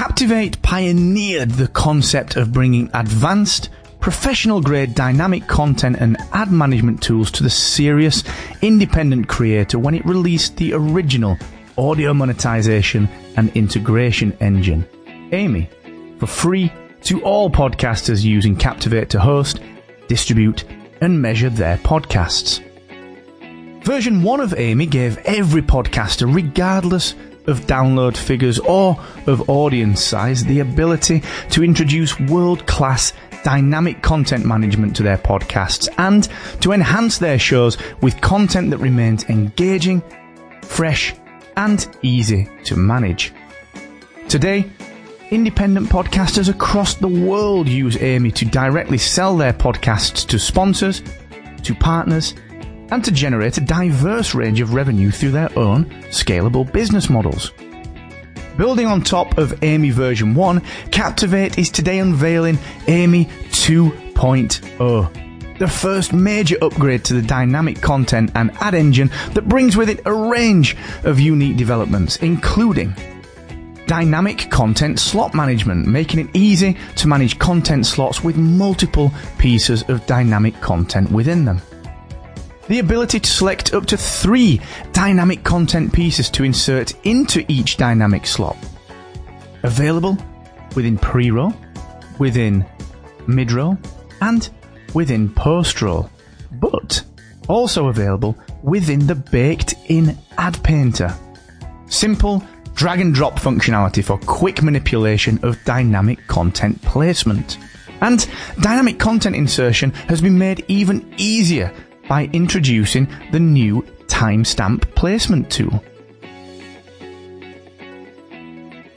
Captivate pioneered the concept of bringing advanced, professional grade dynamic content and ad management tools to the serious, independent creator when it released the original audio monetization and integration engine, AMIE, for free to all podcasters using Captivate to host, distribute, and measure their podcasts. Version 1 of AMIE gave every podcaster, regardless of download figures or of audience size, the ability to introduce world class dynamic content management to their podcasts and to enhance their shows with content that remains engaging, fresh, and easy to manage. Today, independent podcasters across the world use AMIE to directly sell their podcasts to sponsors, to partners, and to generate a diverse range of revenue through their own scalable business models. Building on top of AMIE version 1, Captivate is today unveiling AMIE 2.0, the first major upgrade to the dynamic content and ad engine that brings with it a range of unique developments, including dynamic content slot management, making it easy to manage content slots with multiple pieces of dynamic content within them the ability to select up to three dynamic content pieces to insert into each dynamic slot. Available within pre-roll, within mid-roll, and within post-roll, but also available within the baked-in ad painter. Simple drag and drop functionality for quick manipulation of dynamic content placement. And dynamic content insertion has been made even easier by introducing the new timestamp placement tool.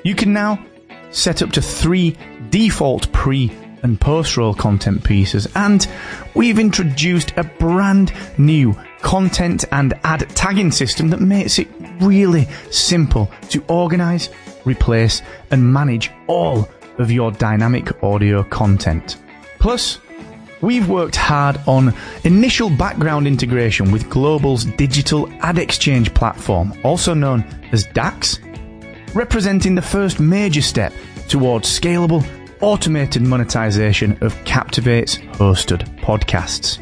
You can now set up to three default pre and post roll content pieces, and we've introduced a brand new content and ad tagging system that makes it really simple to organize, replace, and manage all of your dynamic audio content. Plus, We've worked hard on initial background integration with Global's digital ad exchange platform, also known as DAX, representing the first major step towards scalable, automated monetization of Captivate's hosted podcasts.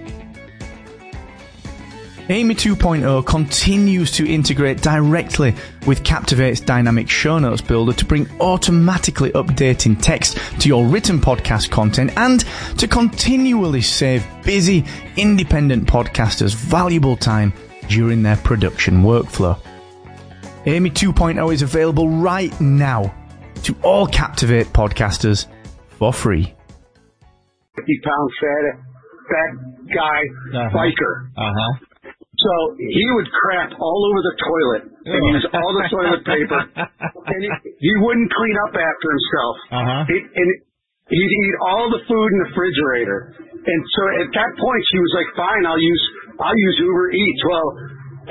AMIE 2.0 continues to integrate directly with Captivate's dynamic show notes builder to bring automatically updating text to your written podcast content and to continually save busy independent podcasters valuable time during their production workflow. AMIE 2.0 is available right now to all Captivate podcasters for free. 50 pound fat, fat guy, uh-huh. biker. Uh huh. So he would crap all over the toilet and use all the toilet paper, and he, he wouldn't clean up after himself. Uh-huh. He, and he'd eat all the food in the refrigerator. And so at that point, she was like, "Fine, I'll use I'll use Uber Eats." Well,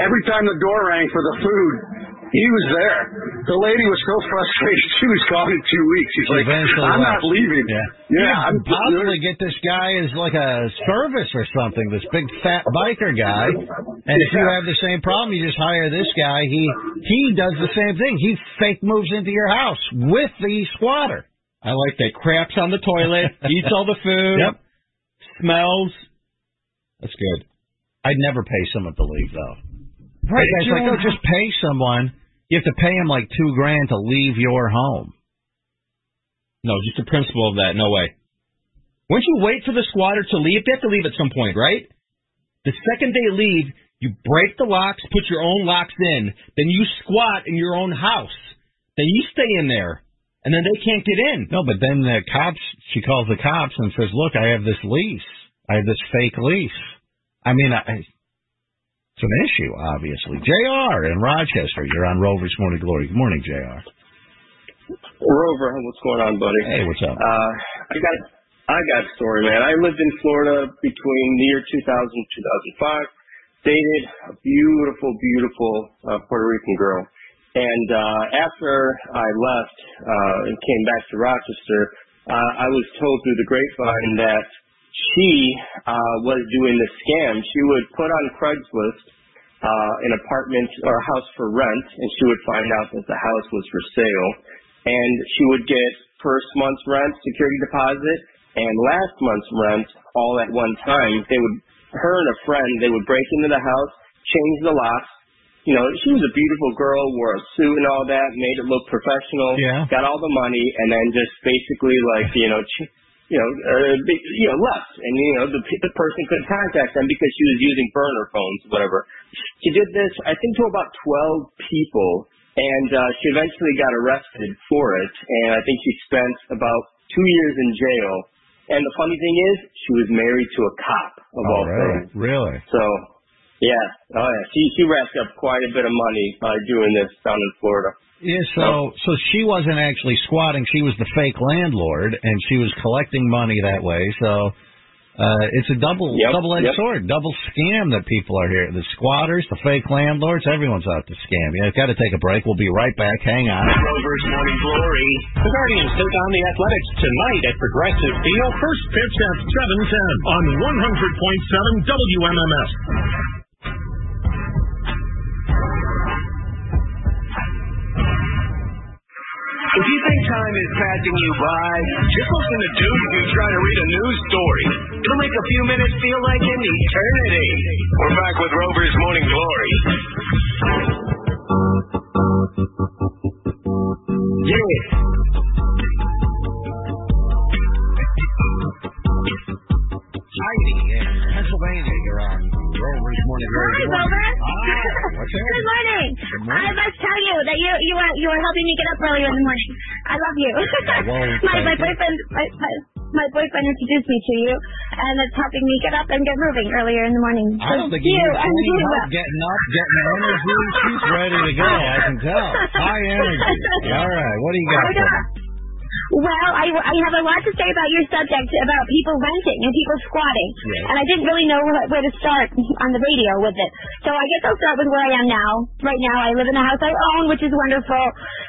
every time the door rang for the food, he was there. The lady was so frustrated. She was gone in two weeks. He's like, Eventually I'm left. not leaving. Yeah. Yeah. You I'm could possibly get this guy as like a service or something, this big fat biker guy. And if you have the same problem, you just hire this guy. He he does the same thing. He fake moves into your house with the squatter. I like that. Craps on the toilet, eats all the food, Yep. smells. That's good. I'd never pay someone to leave though. Right, It's you like, don't oh, just pay someone. You have to pay him like two grand to leave your home. No, just the principle of that. No way. Once you wait for the squatter to leave, they have to leave at some point, right? The second they leave, you break the locks, put your own locks in, then you squat in your own house. Then you stay in there, and then they can't get in. No, but then the cops, she calls the cops and says, look, I have this lease. I have this fake lease. I mean, I, it's an issue, obviously. JR in Rochester, you're on Rover's Morning Glory. Good morning, JR. Rover, what's going on, buddy? Hey, what's up? Uh, I got, I got a story, man. I lived in Florida between the year 2000 and 2005. Dated a beautiful, beautiful uh, Puerto Rican girl. And uh, after I left uh, and came back to Rochester, uh, I was told through the grapevine that she uh, was doing the scam. She would put on Craigslist uh, an apartment or a house for rent, and she would find out that the house was for sale. and she would get first month's rent, security deposit, and last month's rent all at one time. They would, her and a friend, they would break into the house, change the locks. You know, she was a beautiful girl, wore a suit and all that, made it look professional, Yeah. got all the money, and then just basically like, you know, ch- you know, uh, you know, left, and you know, the the person couldn't contact them because she was using burner phones, whatever. She did this, I think, to about twelve people, and uh, she eventually got arrested for it, and I think she spent about two years in jail. And the funny thing is, she was married to a cop of all things. Really? So, yeah, oh yeah, she she racked up quite a bit of money by doing this down in Florida. Yeah, so so she wasn't actually squatting; she was the fake landlord, and she was collecting money that way. So uh, it's a double Yep, double-edged yep. sword, double scam that people are here. The squatters, the fake landlords, everyone's out to scam. Yeah, I've got to take a break. We'll be right back. Hang on. Rover's Morning Glory. The Guardians take on the Athletics tonight at Progressive Field. First pitch at 7:10 on 100.7 WMMS. If you think time is passing you by, just listen to if you're trying to read a news story. It'll make a few minutes feel like an eternity. We're back with Rover's Morning Glory. Yeah. Heidi in Pennsylvania, you're on Rover's Morning Glory. Hi, Good morning. Rover. Ah, what's that? Good morning. morning. I must tell you that you you were you were helping me get up earlier in the morning. I love you. well, my my boyfriend my, my my boyfriend introduced me to you, and it's helping me get up and get moving earlier in the morning. I don't think you you I'm any doing well. getting up, getting energy. She's ready to go. I can tell. High energy. All right, what do you got? Well, I, I have a lot to say about your subject about people renting and people squatting. Yes. And I didn't really know where to start on the radio with it. So I guess I'll start with where I am now. Right now, I live in a house I own, which is wonderful.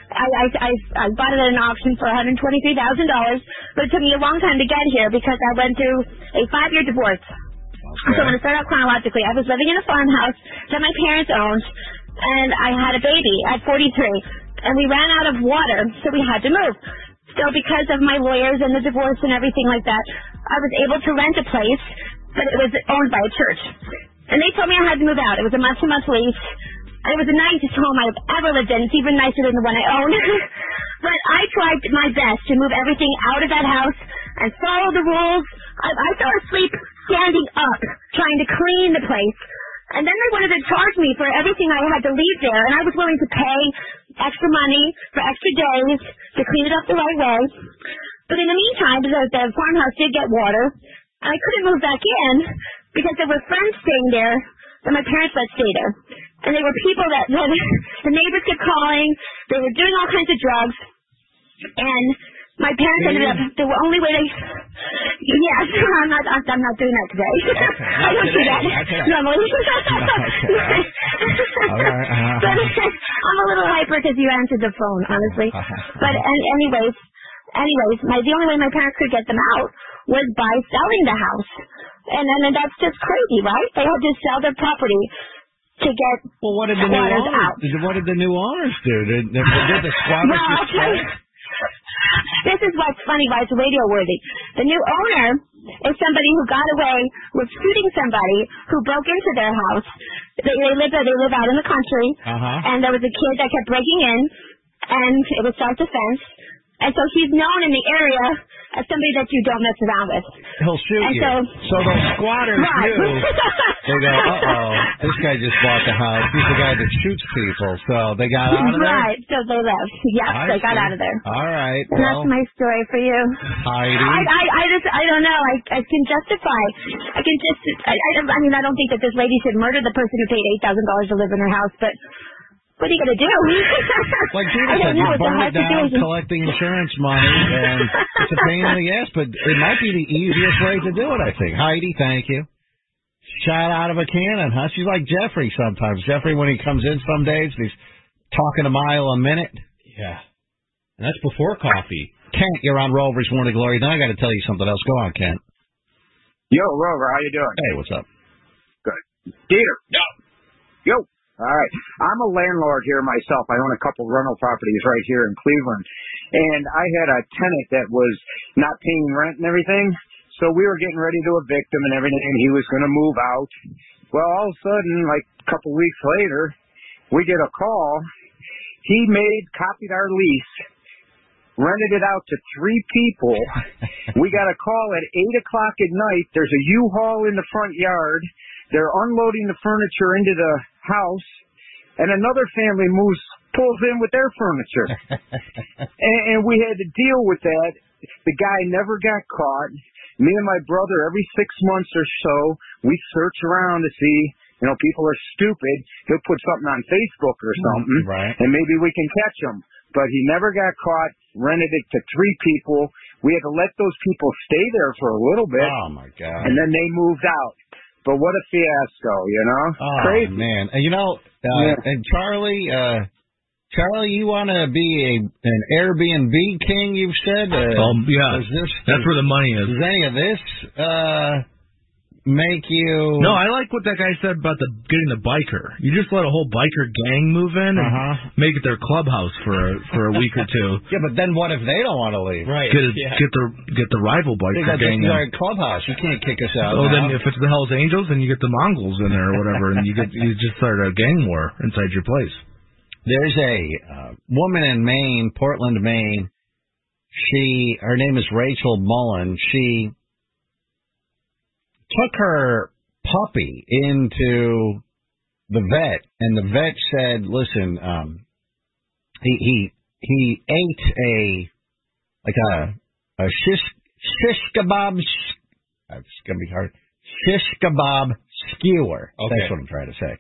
I, I, I, I bought it at an auction for $123,000, but it took me a long time to get here because I went through a five-year divorce. So I'm going to start out chronologically. I was living in a farmhouse that my parents owned, and I had a baby at 43, and we ran out of water, so we had to move. So because of my lawyers and the divorce and everything like that, I was able to rent a place, but it was owned by a church. And they told me I had to move out. It was a month-to-month lease. It was the nicest home I've ever lived in. It's even nicer than the one I own. but I tried my best to move everything out of that house and follow the rules. I, I fell asleep standing up, trying to clean the place. And then they wanted to charge me for everything I had to leave there, and I was willing to pay extra money for extra days to clean it up the right way. But in the meantime, the, the farmhouse did get water, and I couldn't move back in because there were friends staying there that my parents let stay there. And they were people that, that the neighbors kept calling. They were doing all kinds of drugs. And my parents ended up, the only way they, yes, I'm not, I'm not doing that today. I don't do that normally. okay. Right, uh-huh. but I'm a little hyper because you answered the phone, honestly. But an- anyways, anyways, my the only way my parents could get them out was by selling the house, and then and that's just crazy, right? They had to sell their property to get Well, what did the new owners? out. What did the new owners do? Did, did, did the squatters Well, just tell you. quit? This is what's funny, why it's radio worthy. The new owner is somebody who got away with shooting somebody who broke into their house. They, they live they live out in the country, Uh-huh. and there was a kid that kept breaking in, and it was self defense. And so he's known in the area as somebody that you don't mess around with. He'll shoot And you. so- So those squatters Right. knew. They go, uh oh, this guy just bought the house. He's the guy that shoots people. So they got out of there. Right, so they left. Yes, I they got out of there. All right. And Well, that's my story for you. Heidi. I, I, I just, I don't know. I, I can justify. I can just, I, I, I mean, I don't think that this lady should murder the person who paid eight thousand dollars to live in her house, but what are you gonna do? Like I Gina said, you know. It's burn it down situation. collecting insurance money, and it's a pain in the ass, but it might be the easiest way to do it, I think. Heidi, thank you. Shot out of a cannon, huh? She's like Jeffrey sometimes. Jeffrey, when he comes in some days, he's talking a mile a minute. Yeah. And that's before coffee. Kent, you're on Rover's Morning Glory. Then I got to tell you something else. Go on, Kent. Yo, Rover, how you doing? Hey, what's up? Good. Dieter. Yo. Yo. All right. I'm a landlord here myself. I own a couple rental properties right here in Cleveland. And I had a tenant that was not paying rent and everything. So we were getting ready to evict him and everything, and he was going to move out. Well, all of a sudden, like a couple weeks later, we get a call. He made, copied our lease, rented it out to three people. we got a call at 8 o'clock at night. There's a U-Haul in the front yard. They're unloading the furniture into the house, and another family moves, pulls in with their furniture. and, and we had to deal with that. The guy never got caught. Me and my brother, every six months or so, we search around to see, you know, people are stupid. He'll put something on Facebook or mm-hmm. something, Right. and maybe we can catch him. But he never got caught, rented it to three people. We had to let those people stay there for a little bit, Oh my god. and then they moved out. But what a fiasco, you know? Oh Crazy. man, and you know, uh, Yeah. and Charlie, uh, Charlie, you want to be a an Airbnb king? You've said. Uh, Um, yeah. this, That's where the money is. Is any of this uh, make you? No, I like what that guy said about the getting the biker. You just let a whole biker gang move in and Uh-huh. make it their clubhouse for a, for a week or two. Yeah, but then what if they don't want to leave? Right. Get a, yeah. get the get the rival They biker got gang. in. our clubhouse. You can't kick us out. Oh, now. then if it's the Hell's Angels, then you get the Mongols in there or whatever, and you get you just start a gang war inside your place. There's a uh, woman in Maine, Portland, Maine. She, her name is Rachel Mullen. She took her puppy into the vet, and the vet said, "Listen, um, he he he ate a like a a shish shish kebab. sh- That's gonna be hard. Shish kebab skewer. Okay. That's what I'm trying to say."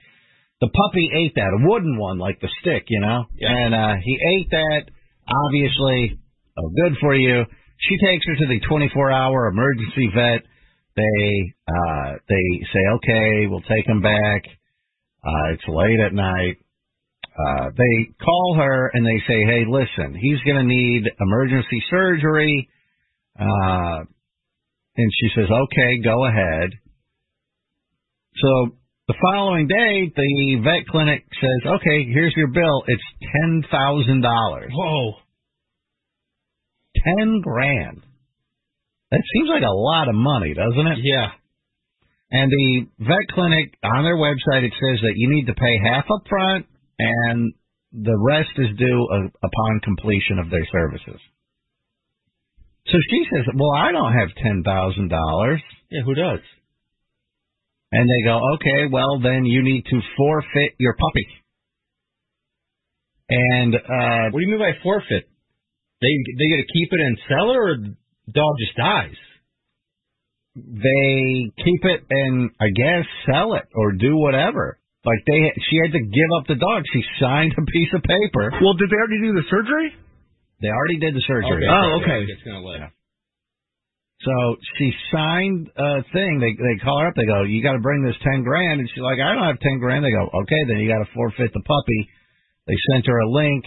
the puppy ate that, a wooden one like the stick, you know. Yeah. And uh he ate that. Obviously, oh, good for you. She takes her to the 24-hour emergency vet. They uh they say, okay, we'll take him back. Uh It's late at night. Uh They call her and they say, hey, listen, he's going to need emergency surgery. Uh And she says, okay, go ahead. So the following day, the vet clinic says, okay, here's your bill. It's $10,000. Whoa. 10 grand. That seems like a lot of money, doesn't it? Yeah. And the vet clinic, on their website, it says that you need to pay half up front and the rest is due upon completion of their services. So she says, well, I don't have $10,000. Yeah, who does? And they go, okay, well, then you need to forfeit your puppy. And uh, What do you mean by forfeit? They they get to keep it and sell it, or dog just dies? they keep it and I guess sell it or do whatever. Like they, she had to give up the dog. She signed a piece of paper. Well, did they already do the surgery? They already did the surgery. Oh, okay. It's gonna live. So she signed a thing. They they call her up. They go, "You got to bring this ten grand." And she's like, "I don't have ten grand." They go, "Okay, then you got to forfeit the puppy." They sent her a link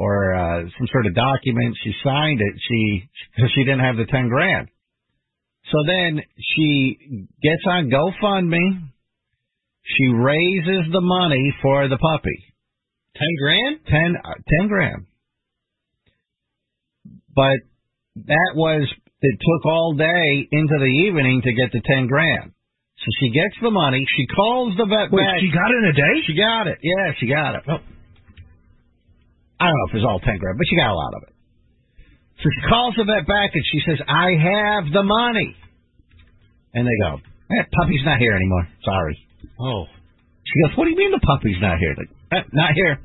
or uh, some sort of document. She signed it. She because she didn't have the ten grand. So then she gets on GoFundMe. She raises the money for the puppy. Ten grand? Ten, uh, ten grand. But that was, it took all day into the evening to get the ten grand. So she gets the money. She calls the vet Wait, back. she got it in a day? She got it. Yeah, she got it. Well, I don't know if it was all ten grand, but she got a lot of it. So she calls the vet back and she says, I have the money. And they go, eh, puppy's not here anymore. Sorry. Oh, She goes, what do you mean the puppy's not here? Like, eh, not here.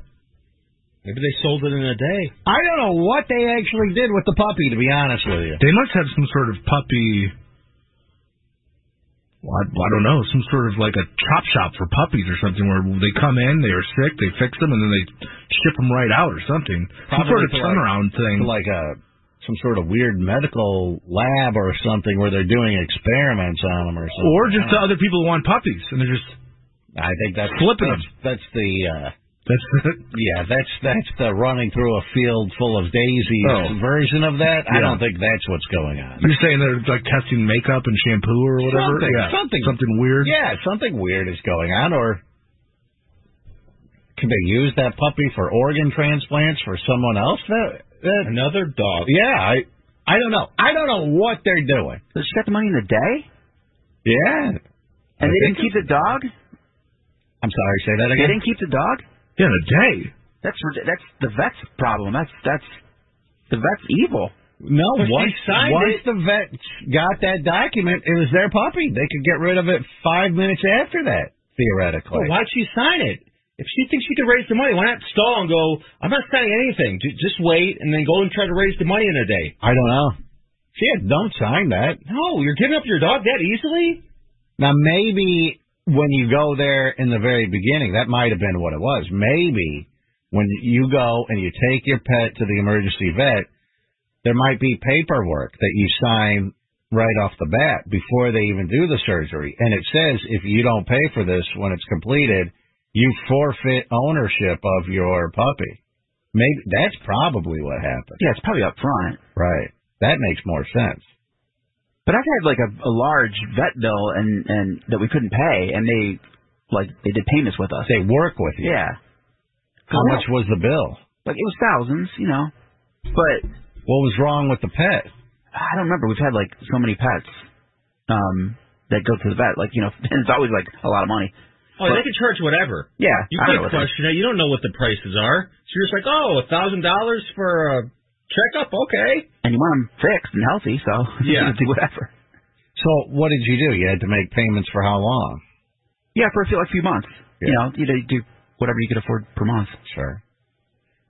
maybe they sold it in a day. I don't know what they actually did with the puppy, to be honest with you. They must have some sort of puppy. Well, I, I don't know, some sort of like a chop shop for puppies or something, where they come in, they are sick, they fix them, and then they ship them right out or something. some sort of to like- turnaround thing. Like a some sort of weird medical lab or something where they're doing experiments on them or something. or just to other people who want puppies, and they're just I think that's flipping that's, that's the uh that's yeah that's that's the running through a field full of daisies Oh. version of that. I don't think that's what's going on. You're saying they're like testing makeup and shampoo or whatever? Something, yeah. something, something weird. Yeah, something weird is going on, or can they use that puppy for organ transplants for someone else? That, that Another dog. yeah, I I don't know. I don't know what they're doing. So she got the money in the day, Yeah. and I they didn't keep the dog. I'm sorry, say that again. They didn't keep the dog. Yeah, in a day. That's that's the vet's problem. That's that's the vet's evil. No, But once once it. the vet got that document, it was their puppy. They could get rid of it five minutes after that, theoretically. Well, why'd she sign it? If she thinks she could raise the money, why not stall and go, I'm not signing anything. Just wait and then go and try to raise the money in a day. I don't know. She had, don't sign that. No, you're giving up your dog that easily? Now maybe when you go there in the very beginning, that might have been what it was. Maybe when you go and you take your pet to the emergency vet, there might be paperwork that you sign right off the bat before they even do the surgery. And it says if you don't pay for this when it's completed, you forfeit ownership of your puppy. Maybe that's probably what happened. Yeah, it's probably up front. Right. That makes more sense. But I've had like a, a large vet bill and and that we couldn't pay, and they like they did payments with us. They work with you. Yeah. How much was the bill? Like it was thousands, you know. But What was wrong with the pet? I don't remember. We've had like so many pets um that go to the vet. Like you know, it's always like a lot of money. Oh, they can charge whatever. Yeah, You I can't what question it. You don't know what the prices are. So you're just like, oh, a thousand dollars for a checkup? Okay. and you want them fixed and healthy, so Yeah. you can do whatever. So what did you do? You had to make payments for how long? Yeah, for a few, like, few months. You know, you do- do whatever you could afford per month. Sure.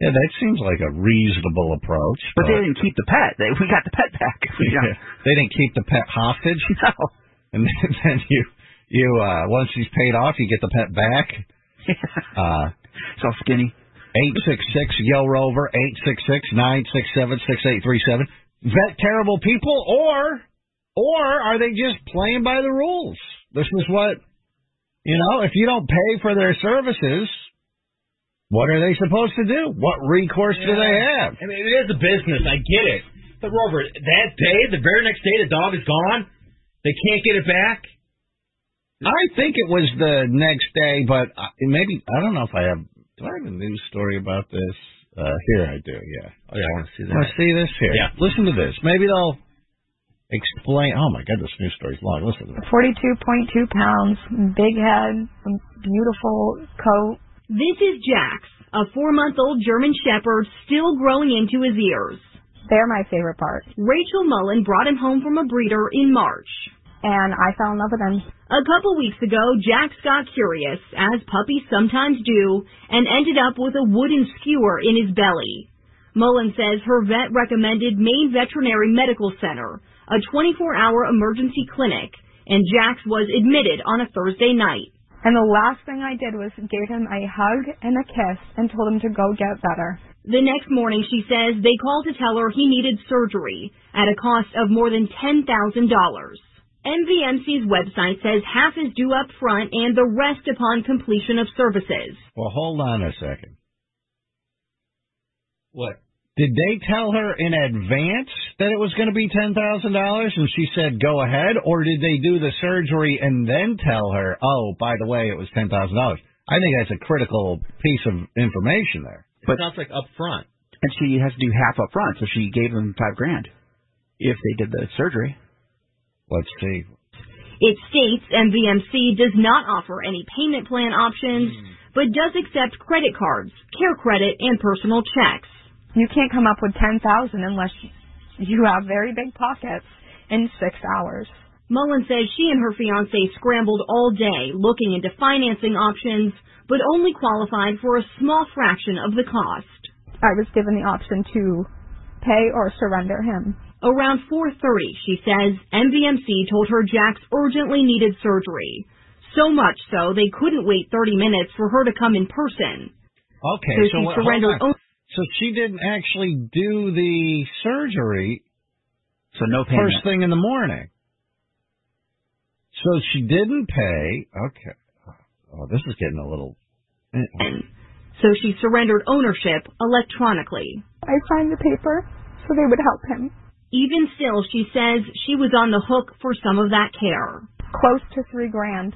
Yeah, that seems like a reasonable approach. But they didn't keep the pet. They, we got the pet back. You? Yeah. They didn't keep the pet hostage. No. And then, then you you uh once he's paid off, you get the pet back. Uh so skinny. Eight six six Yo Rover eight six six nine six seven six eight three seven. Vet terrible people, or or are they just playing by the rules? This is what you know. If you don't pay for their services, what are they supposed to do? What recourse do they have? I mean, it is a business. I get it. But Rover, that day, the very next day, the dog is gone. They can't get it back. I think it was the next day, but uh, maybe I don't know if I have. Do I have a news story about this? Uh, here I do. Yeah. Oh yeah, I want to see that. I want to see this here? Yeah. Listen to this. Maybe they'll explain. Oh my God, this news story's long. Listen to this. 42.2 pounds, big head, beautiful coat. This is Jax, a four-month-old German Shepherd still growing into his ears. They're my favorite part. Rachel Mullen brought him home from a breeder in March. And I fell in love with him. A couple weeks ago, Jax got curious, as puppies sometimes do, and ended up with a wooden skewer in his belly. Mullen says her vet recommended Maine Veterinary Medical Center, a 24-hour emergency clinic, and Jax was admitted on a Thursday night. And the last thing I did was gave him a hug and a kiss and told him to go get better. The next morning, she says they called to tell her he needed surgery at a cost of more than $10,000. MVMC's website says half is due up front and the rest upon completion of services. Well, hold on a second. What? Did they tell her in advance that it was going to be ten thousand dollars, and she said go ahead, or did they do the surgery and then tell her, oh, by the way, it was ten thousand dollars? I think that's a critical piece of information there. It sounds like up front. And she has to do half up front, so she gave them five grand if they did the surgery. Let's see. It states MVMC does not offer any payment plan options, hmm. but does accept credit cards, care credit, and personal checks. You can't come up with 10,000 unless you have very big pockets in six hours. Mullen says she and her fiance scrambled all day looking into financing options, but only qualified for a small fraction of the cost. I was given the option to pay or surrender him. Around 4.30, she says, MVMC told her Jax urgently needed surgery. So much so, they couldn't wait 30 minutes for her to come in person. Okay, So so, she what- surrendered hold on. So she didn't actually do the surgery. So no payment. First thing in the morning. So she didn't pay. Okay. Oh, this is getting a little. So she surrendered ownership electronically. I signed the paper so they would help him. Even still, she says she was on the hook for some of that care. Close to three grand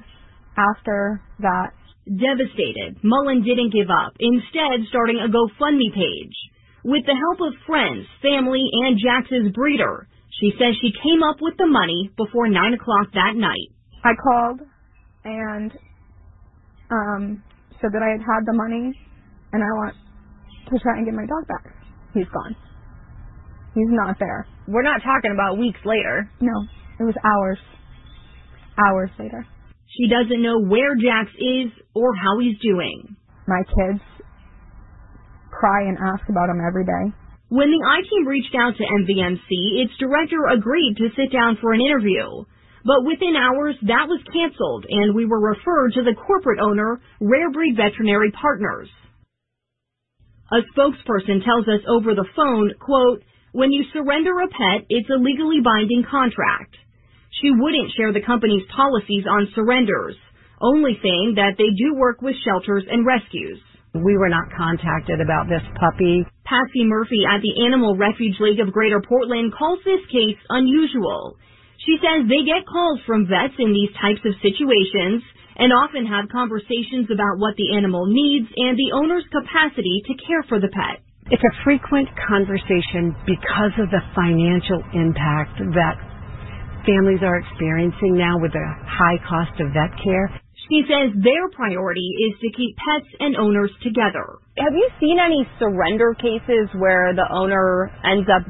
after that Devastated, Mullen didn't give up, instead starting a GoFundMe page. With the help of friends, family, and Jax's breeder, she says she came up with the money before 9 o'clock that night. I called and um, said that I had had the money and I want to try and get my dog back. He's gone. He's not there. We're not talking about weeks later. No, it was hours. Hours later. She doesn't know where Jax is or how he's doing. My kids cry and ask about him every day. When the I-Team reached out to MVMC, its director agreed to sit down for an interview. But within hours, that was canceled, and we were referred to the corporate owner, Rare Breed Veterinary Partners. A spokesperson tells us over the phone, quote, when you surrender a pet, it's a legally binding contract. She wouldn't share the company's policies on surrenders, only saying that they do work with shelters and rescues. We were not contacted about this puppy. Patsy Murphy at the Animal Refuge League of Greater Portland calls this case unusual. She says they get calls from vets in these types of situations and often have conversations about what the animal needs and the owner's capacity to care for the pet. It's a frequent conversation because of the financial impact that families are experiencing now with the high cost of vet care. She says their priority is to keep pets and owners together. Have you seen any surrender cases where the owner ends up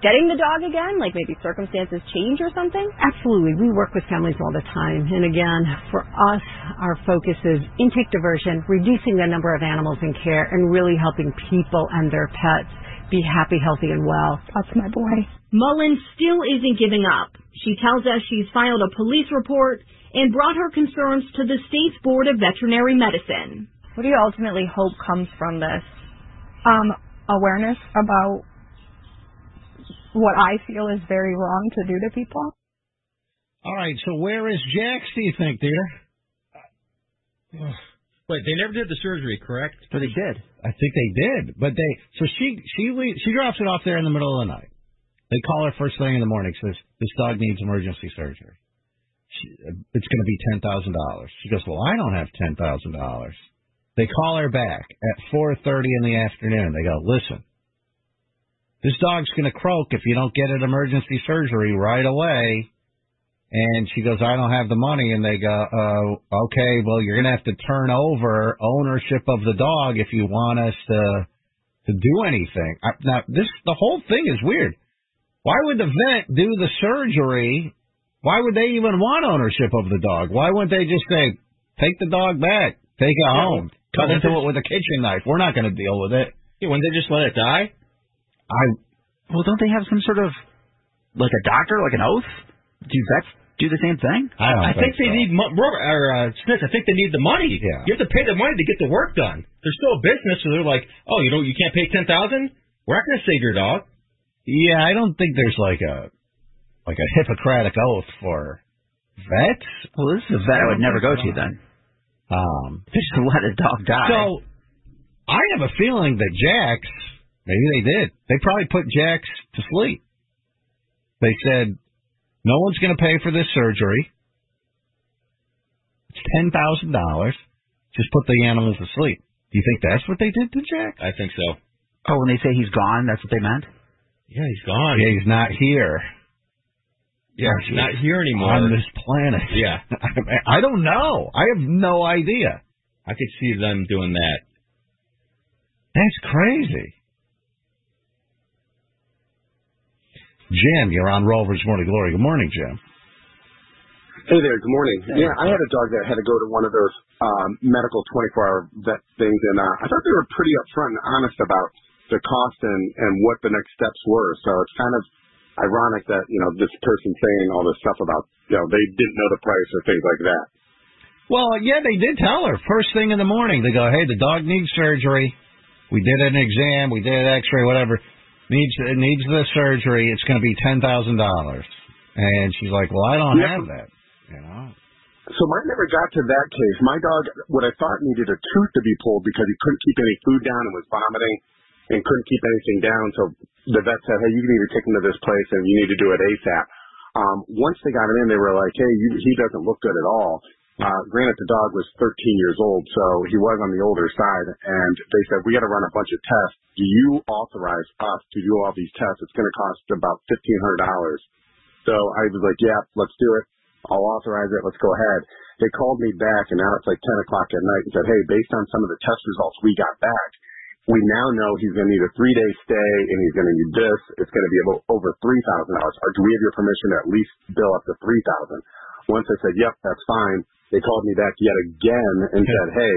getting the dog again? Like maybe circumstances change or something? Absolutely. We work with families all the time. And again, for us, our focus is intake diversion, reducing the number of animals in care, and really helping people and their pets be happy, healthy, and well. That's my boy. Mullen still isn't giving up. She tells us she's filed a police report and brought her concerns to the state's Board of Veterinary Medicine. What do you ultimately hope comes from this? Um, awareness about what I feel is very wrong to do to people. All right, so where is Jax, do you think, dear? Wait, they never did the surgery, correct? But they did. I think they did, but they so she she le she drops it off there in the middle of the night. They call her first thing in the morning. Says this dog needs emergency surgery. She, it's going to be ten thousand dollars. She goes, well, I don't have ten thousand dollars. They call her back at four thirty in the afternoon. They go, listen, this dog's going to croak if you don't get an emergency surgery right away. And she goes, I don't have the money. And they go, uh, okay, well, you're going to have to turn over ownership of the dog if you want us to to do anything. I, now, this the whole thing is weird. Why would the vet do the surgery? Why would they even want ownership of the dog? Why wouldn't they just say, take the dog back, take it home, cut into it with a kitchen knife? We're not going to deal with it. Yeah, wouldn't they just let it die? I well, don't they have some sort of like a doctor, like an oath? Do vets do the same thing? I don't I think, they need mo- Robert, or uh, Smith. I think they need the money. Yeah. You have to pay the money to get the work done. They're still a business, so they're like, oh, you know, you can't pay ten thousand. We're not going to save your dog. Yeah, I don't think there's like a like a Hippocratic oath for vets. Well, this is a vet I would never go to then. Um, just to let a dog die. So I have a feeling that Jax, maybe they did. They probably put Jax to sleep. They said, no one's going to pay for this surgery. It's ten thousand dollars. Just put the animals to sleep. Do you think that's what they did to Jax? I think so. Oh, when they say he's gone, that's what they meant. Yeah, he's gone. Yeah, he's not here. Yeah, he's not here anymore. on this planet. Yeah. I don't know. I have no idea. I could see them doing that. That's crazy. Jim, you're on Rover's Morning Glory. Good morning, Jim. Hey there, good morning. Yeah, I had a dog that had to go to one of those um, medical 24-hour vet things, and uh, I thought they were pretty upfront and honest about the cost and and what the next steps were. So it's kind of ironic that you know this person saying all this stuff about you know they didn't know the price or things like that. Well, yeah, they did tell her first thing in the morning. They go, "Hey, the dog needs surgery. We did an exam. We did an X-ray, whatever. Needs needs the surgery. It's going to be ten thousand dollars." And she's like, "Well, I don't Yeah. have that." You know. So mine never got to that case. My dog, what I thought needed a tooth to be pulled because he couldn't keep any food down and was vomiting and couldn't keep anything down. So the vet said, "Hey, you need to take him to this place and you need to do it ASAP." Um, once they got him in, they were like, "Hey, you, he doesn't look good at all." Uh, granted, the dog was 13 years old, so he was on the older side, and they said, we got to run a bunch of tests. Do you authorize us to do all these tests? It's going to cost about $1,500. So I was like, yeah, let's do it. I'll authorize it. Let's go ahead. They called me back, and now it's like 10 o'clock at night, and said, hey, based on some of the test results we got back, we now know he's going to need a three-day stay, and he's going to need this. It's going to be over $3,000. Or do we have your permission to at least bill up to 3000 Once I said, yep, that's fine, they called me back yet again and said, hey,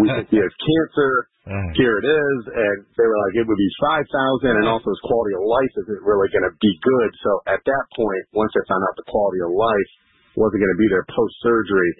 we think he has cancer. Uh-huh. Here it is. And they were like, it would be 5000 and also his quality of life isn't really going to be good. So at that point, once I found out the quality of life wasn't going to be there post-surgery,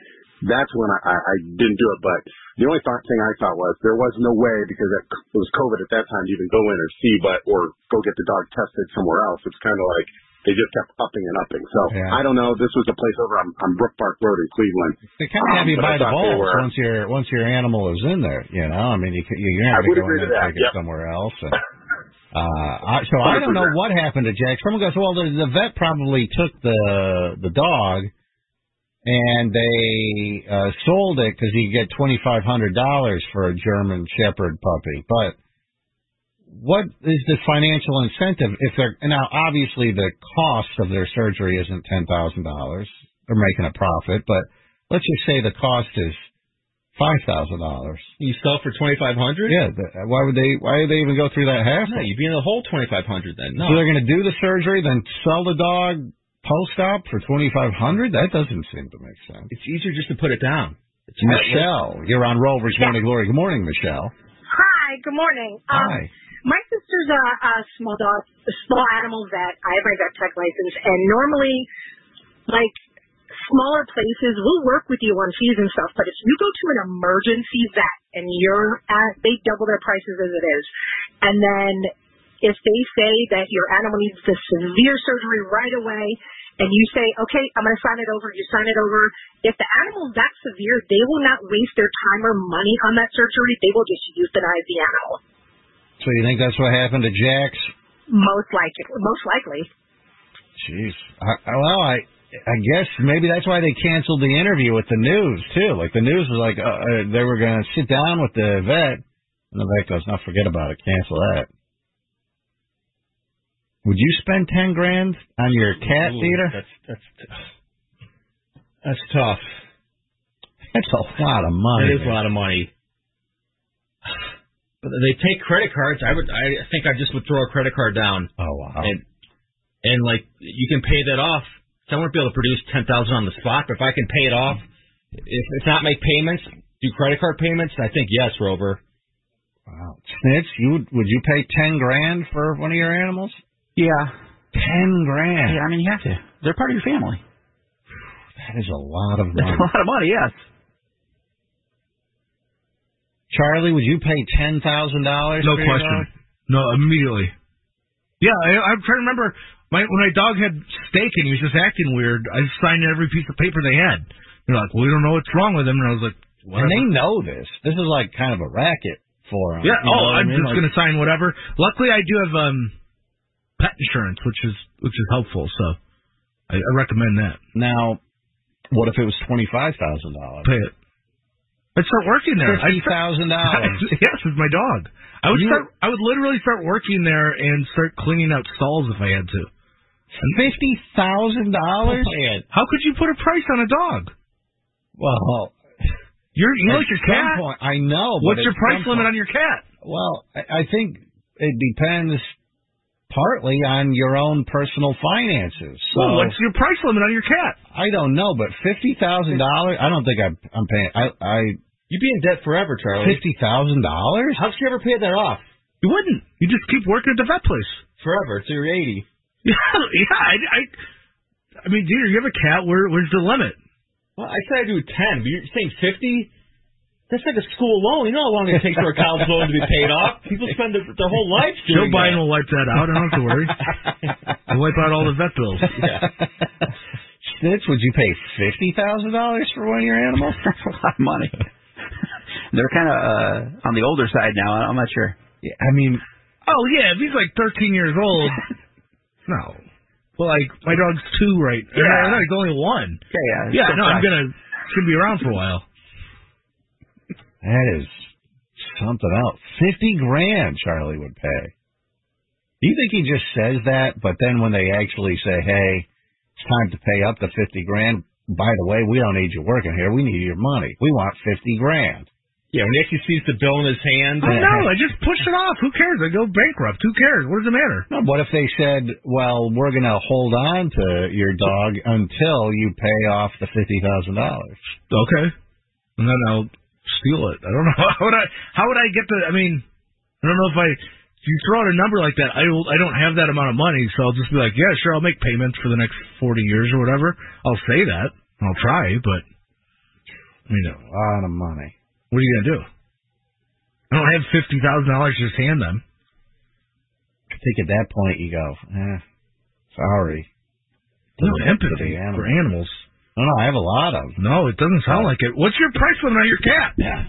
that's when I, I, didn't do it. But the only thought, thing I thought was there was no way because it, it was COVID at that time to even go in or see, but or go get the dog tested somewhere else. It's kind of like they just kept upping and upping. So Yeah. I don't know. This was a place over on, on Brook Park Road in Cleveland. They kind of have you Um, by the balls were- once your once your animal is in there. You know, I mean, you you're I not would going to go in there and take it somewhere else. And, uh, I, so I don't know what happened to Jack. Someone goes, well, the, the vet probably took the the dog and they uh, sold it because he get twenty five hundred dollars for a German Shepherd puppy. But what is the financial incentive if they're now obviously the cost of their surgery isn't ten thousand dollars. They're making a profit, but let's just say the cost is five thousand dollars. You sell for twenty five hundred? Yeah. th- Why would they? Why would they even go through that hassle? No, you'd be in the whole twenty five hundred then. No. So they're going to do the surgery, then sell the dog post op for twenty five hundred? That doesn't seem to make sense. It's easier just to put it down. It's Michelle, you're on Rover's Morning Glory. Good morning, Michelle. Hi, good morning. Um, Hi. My sister's a, a small dog, a small animal vet. I have my vet tech license, and normally, like smaller places will work with you on fees and stuff. But if you go to an emergency vet and you're at, they double their prices as it is, and then if they say that your animal needs the severe surgery right away, and you say, okay, I'm going to sign it over, you sign it over. If the animal's that severe, they will not waste their time or money on that surgery. They will just euthanize the animal. So you think that's what happened to Jax? Most likely, most likely. Jeez. I, I- well, I I guess maybe that's why they canceled the interview with the news too. Like the news was like uh, uh, they were going to sit down with the vet, and the vet goes, "No, forget about it. Cancel that." Would you spend ten grand on your cat, Ooh, Peter? That's that's that's tough. That's a lot of money. That is a lot of money. But they take credit cards. I would. I think I just would throw a credit card down. Oh wow. And and like you can pay that off. So I won't be able to produce ten thousand on the spot, but if I can pay it off, if if not make payments, do credit card payments, I think yes, Rover. Wow. Snitch, you would would you pay ten grand for one of your animals? Yeah. Ten grand. Yeah, I mean you have to. They're part of your family. That is a lot of That's a lot of money. Yes. Charlie, would you pay ten thousand dollars? No question. No, immediately. Yeah, I, I'm trying to remember my when my dog had steak and he was just acting weird. I signed every piece of paper they had. They're like, "Well, we don't know what's wrong with him," and I was like, And they know this. This is like kind of a racket for them. Yeah. You know oh, what I I'm mean? just Like- gonna sign whatever. Luckily, I do have um pet insurance, which is which is helpful. So I, I recommend that. Now, what if it was twenty five thousand dollars? Pay it. I'd start working there. Fifty thousand dollars. yes, with my dog. I would You- start. I would literally start working there and start cleaning out stalls if I had to. Fifty thousand dollars? How could you put a price on a dog? Well, you're you at like your cat. point- I know. but What's your price limit point- on your cat? Well, I, I think it depends partly on your own personal finances. So well, what's your price limit on your cat? I don't know, but fifty thousand dollars. I don't think I'm, I'm paying. I, I You'd be in debt forever, Charlie. fifty thousand dollars. How'd you ever pay that off? You wouldn't. You just keep working at the vet place. Forever. till you're eighty. Yeah, yeah. I, I, I mean, dear, you have a cat. Where, where's the limit? Well, I said I do ten, but you're saying fifty? That's like a school loan. You know how long it takes for a college loan to be paid off? People spend their, their whole life doing Joe Biden that. will wipe that out. I don't have to worry. I'll wipe out all the vet bills. Snitch, would you pay fifty thousand dollars for one of your animals? That's a lot of money. They're kind of uh, on the older side now. I'm not sure. Yeah, I mean, Oh yeah, if he's like 13 years old, no. Well, like my dog's two, right? Yeah. No, he's only one. Yeah, yeah. Yeah, still no, I'm gonna. It's gonna be around for a while. That is something else. Fifty grand Charlie would pay. Do you think he just says that, but then when they actually say, "Hey, it's time to pay up to fifty grand," by the way, we don't need you working here. We need your money. We want fifty grand. Yeah, when he actually sees the bill in his hand. Oh no, I just push it off. Who cares? I go bankrupt. Who cares? What does it matter? No, what if they said, "Well, we're going to hold on to your dog until you pay off the fifty thousand dollars"? Okay, and then I'll steal it. I don't know how would I how would I get the. I mean, I don't know if I. If you throw out a number like that, I will, I don't have that amount of money, so I'll just be like, yeah, sure, I'll make payments for the next forty years or whatever. I'll say that. I'll try, but you know, A lot of money. what are you gonna do? I don't have fifty thousand dollars to just hand them. I think at that point you go, eh, sorry. No empathy for animals. No, no, I have a lot of. No, it doesn't sound like it. What's your price limit on your cat? Yeah.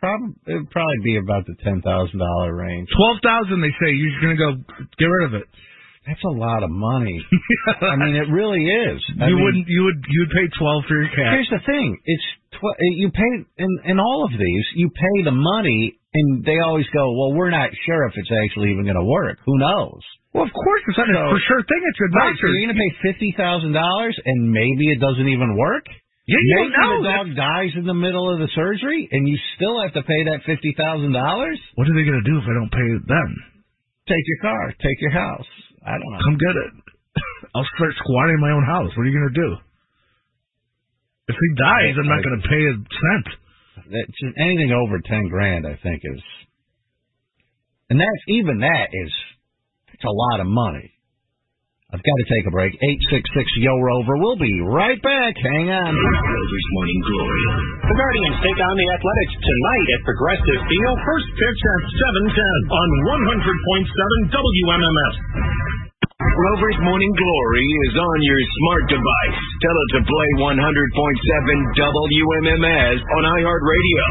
Probably it would probably be about the ten thousand dollar range. Twelve thousand, they say. You're just gonna go get rid of it. That's a lot of money. I mean, it really is. I you mean- wouldn't. You would. You would pay twelve for your cat. Here's the thing: it's tw- eh, you pay in in all of these, you pay the money, and they always go, "Well, we're not sure if it's actually even going to work. Who knows?" Well, of course, it's not a for sure thing. It's Right, advice. so you're going to pay fifty thousand dollars, and maybe it doesn't even work. Yeah, you maybe know. the dog dies in the middle of the surgery, and you still have to pay that fifty thousand dollars. What are they going to do if I don't pay them? Take your car, take your house. I don't know. Come get it. I'll start squatting in my own house. What are you going to do? If he dies, I'm not going to pay a cent. That just anything over ten grand, I think, is, and that's even that is, it's a lot of money. I've got to take a break. Eight six six Yo Rover. We'll be right back. Hang on. Rover's Morning Glory. The Guardians take on the Athletics tonight at Progressive Field. First pitch at 7:10 on 100.7 WMMS. Rover's Morning Glory is on your smart device. Tell it to play 100.7 WMMS on iHeartRadio.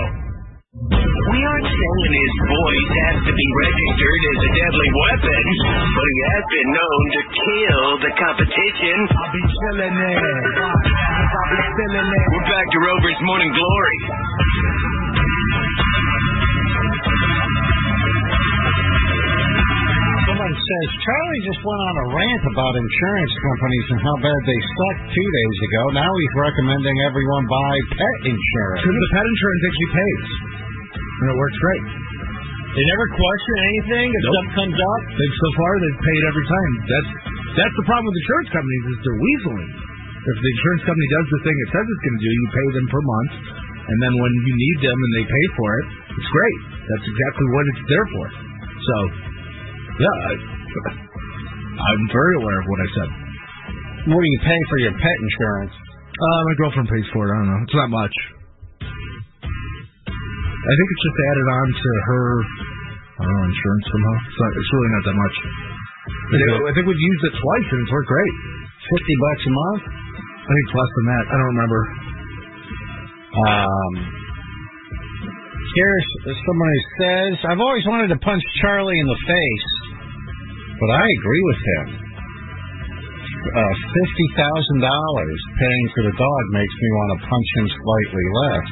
We aren't saying his voice has to be registered as a deadly weapon, but he has been known to kill the competition. I'll be chilling it. I'll be feeling it. We're back to Rover's Morning Glory. Someone says Charlie just went on a rant about insurance companies and how bad they suck two days ago. Now he's recommending everyone buy pet insurance. Because the pet insurance actually pays, and it works great. They never question anything if Nope. something comes up. They've so far they've paid every time. That's that's the problem with insurance companies is they're weaseling. If the insurance company does the thing it says it's going to do, you pay them per month, and then when you need them and they pay for it, it's great. That's exactly what it's there for. So, yeah, I, I'm very aware of what I said. What do you pay for your pet insurance? Uh, my girlfriend pays for it. I don't know. It's not much. I think it's just added on to her, I don't know, insurance somehow. It's, not, it's really not that much. I think, I think we've used it twice and it's worked great. Fifty bucks a month? I think it's less than that. I don't remember. Um, here's somebody says, I've always wanted to punch Charlie in the face, but I agree with him. Uh, Fifty thousand dollars paying for the dog makes me want to punch him slightly less.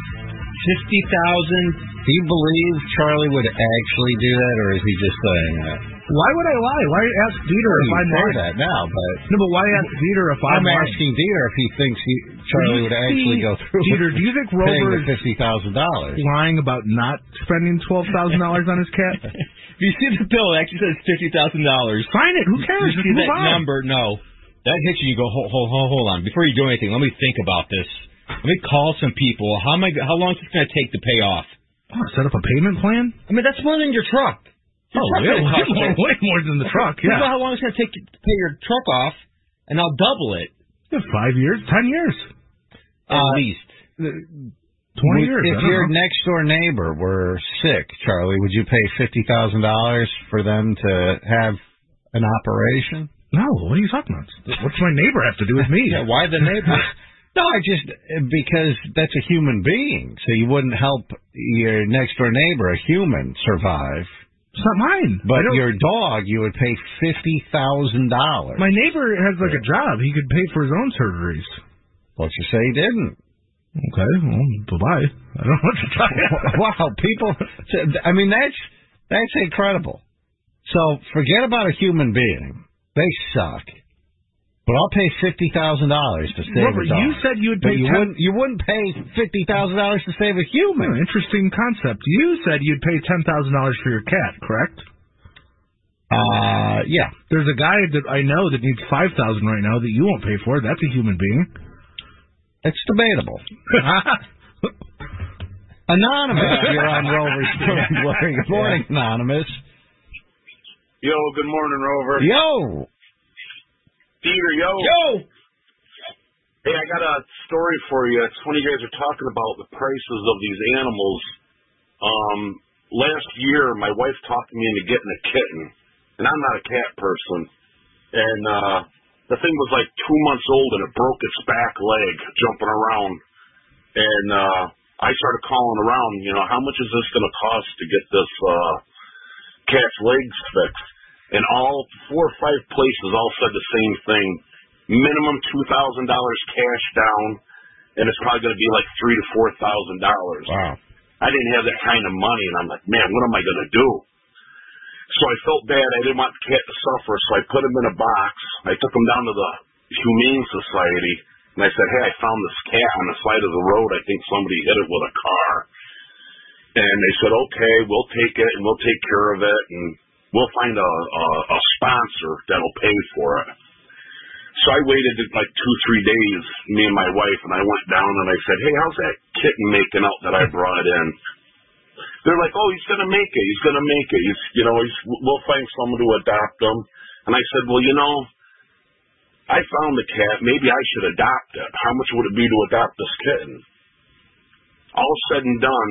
Fifty thousand. Do you believe Charlie would actually do that, or is he just saying that? Why would I lie? Why ask Dieter if I'm lying? that now, but No, but why ask Dieter if I'm, I'm lying? asking Dieter if he thinks he, Charlie would actually go through. Dieter, with do you think Rover is fifty thousand dollars? lying about not spending twelve thousand dollars on his cat? If you see the bill, it actually says fifty thousand dollars. Sign it. Who cares? You see that on. number? No. That hits you. You go, hold, hold, hold, hold on. Before you do anything, let me think about this. Let me call some people. How am I? How long is this going to take to pay off? Oh, set up a payment plan? I mean, that's more than your truck. Your Oh, truck's yeah, way more, you- way more than the truck. Think Yeah, about how long it's going to take to pay your truck off, and I'll double it. Yeah, five years, ten years, At Uh, least. Twenty years. If your next door neighbor were sick, Charlie, would you pay fifty thousand dollars for them to have an operation? No, what are you talking about? What's my neighbor have to do with me? Yeah, why the neighbor? No, I just because that's a human being, so you wouldn't help your next door neighbor, a human, survive. It's not mine. But your dog, you would pay fifty thousand dollars. My neighbor has like a job. He could pay for his own surgeries. Let's just say he didn't. Okay, well, bye bye. I don't know what to tell you. wow, people. I mean, that's that's incredible. So forget about a human being. They suck. But I'll pay fifty thousand dollars to save Robert, a dog. you said you would But pay you 10 wouldn't. You wouldn't pay fifty thousand dollars to save a human. Interesting concept. You said you'd pay ten thousand dollars for your cat, correct? Uh, yeah. There's a guy that I know that needs five thousand right now that you won't pay for. That's a human being. It's debatable. Anonymous, you're on Rover's Morning Glory. Good morning, Anonymous. Yo, good morning, Rover. Yo. Peter, yo. Yo. Hey, I got a story for you. It's when you guys are talking about the prices of these animals. Um, last year, my wife talked me into getting a kitten, and I'm not a cat person. And uh, the thing was like two months old, and it broke its back leg jumping around. And uh, I started calling around. You know, how much is this going to cost to get this uh, cat's legs fixed? And all four or five places all said the same thing. Minimum two thousand dollars cash down, and it's probably going to be like three to four thousand dollars. Wow. I didn't have that kind of money, and I'm like, man, what am I going to do? So I felt bad. I didn't want the cat to suffer, so I put him in a box. I took him down to the Humane Society, and I said, hey, I found this cat on the side of the road. I think somebody hit it with a car. And they said, okay, we'll take it, and we'll take care of it, and we'll find a, a, a sponsor that'll pay for it. So I waited like two, three days, me and my wife, and I went down and I said, hey, how's that kitten making out that I brought in? They're like, oh, he's gonna make it. He's gonna make it. He's, you know, he's, we'll find someone to adopt him. And I said, well, you know, I found the cat. Maybe I should adopt it. How much would it be to adopt this kitten? All said and done,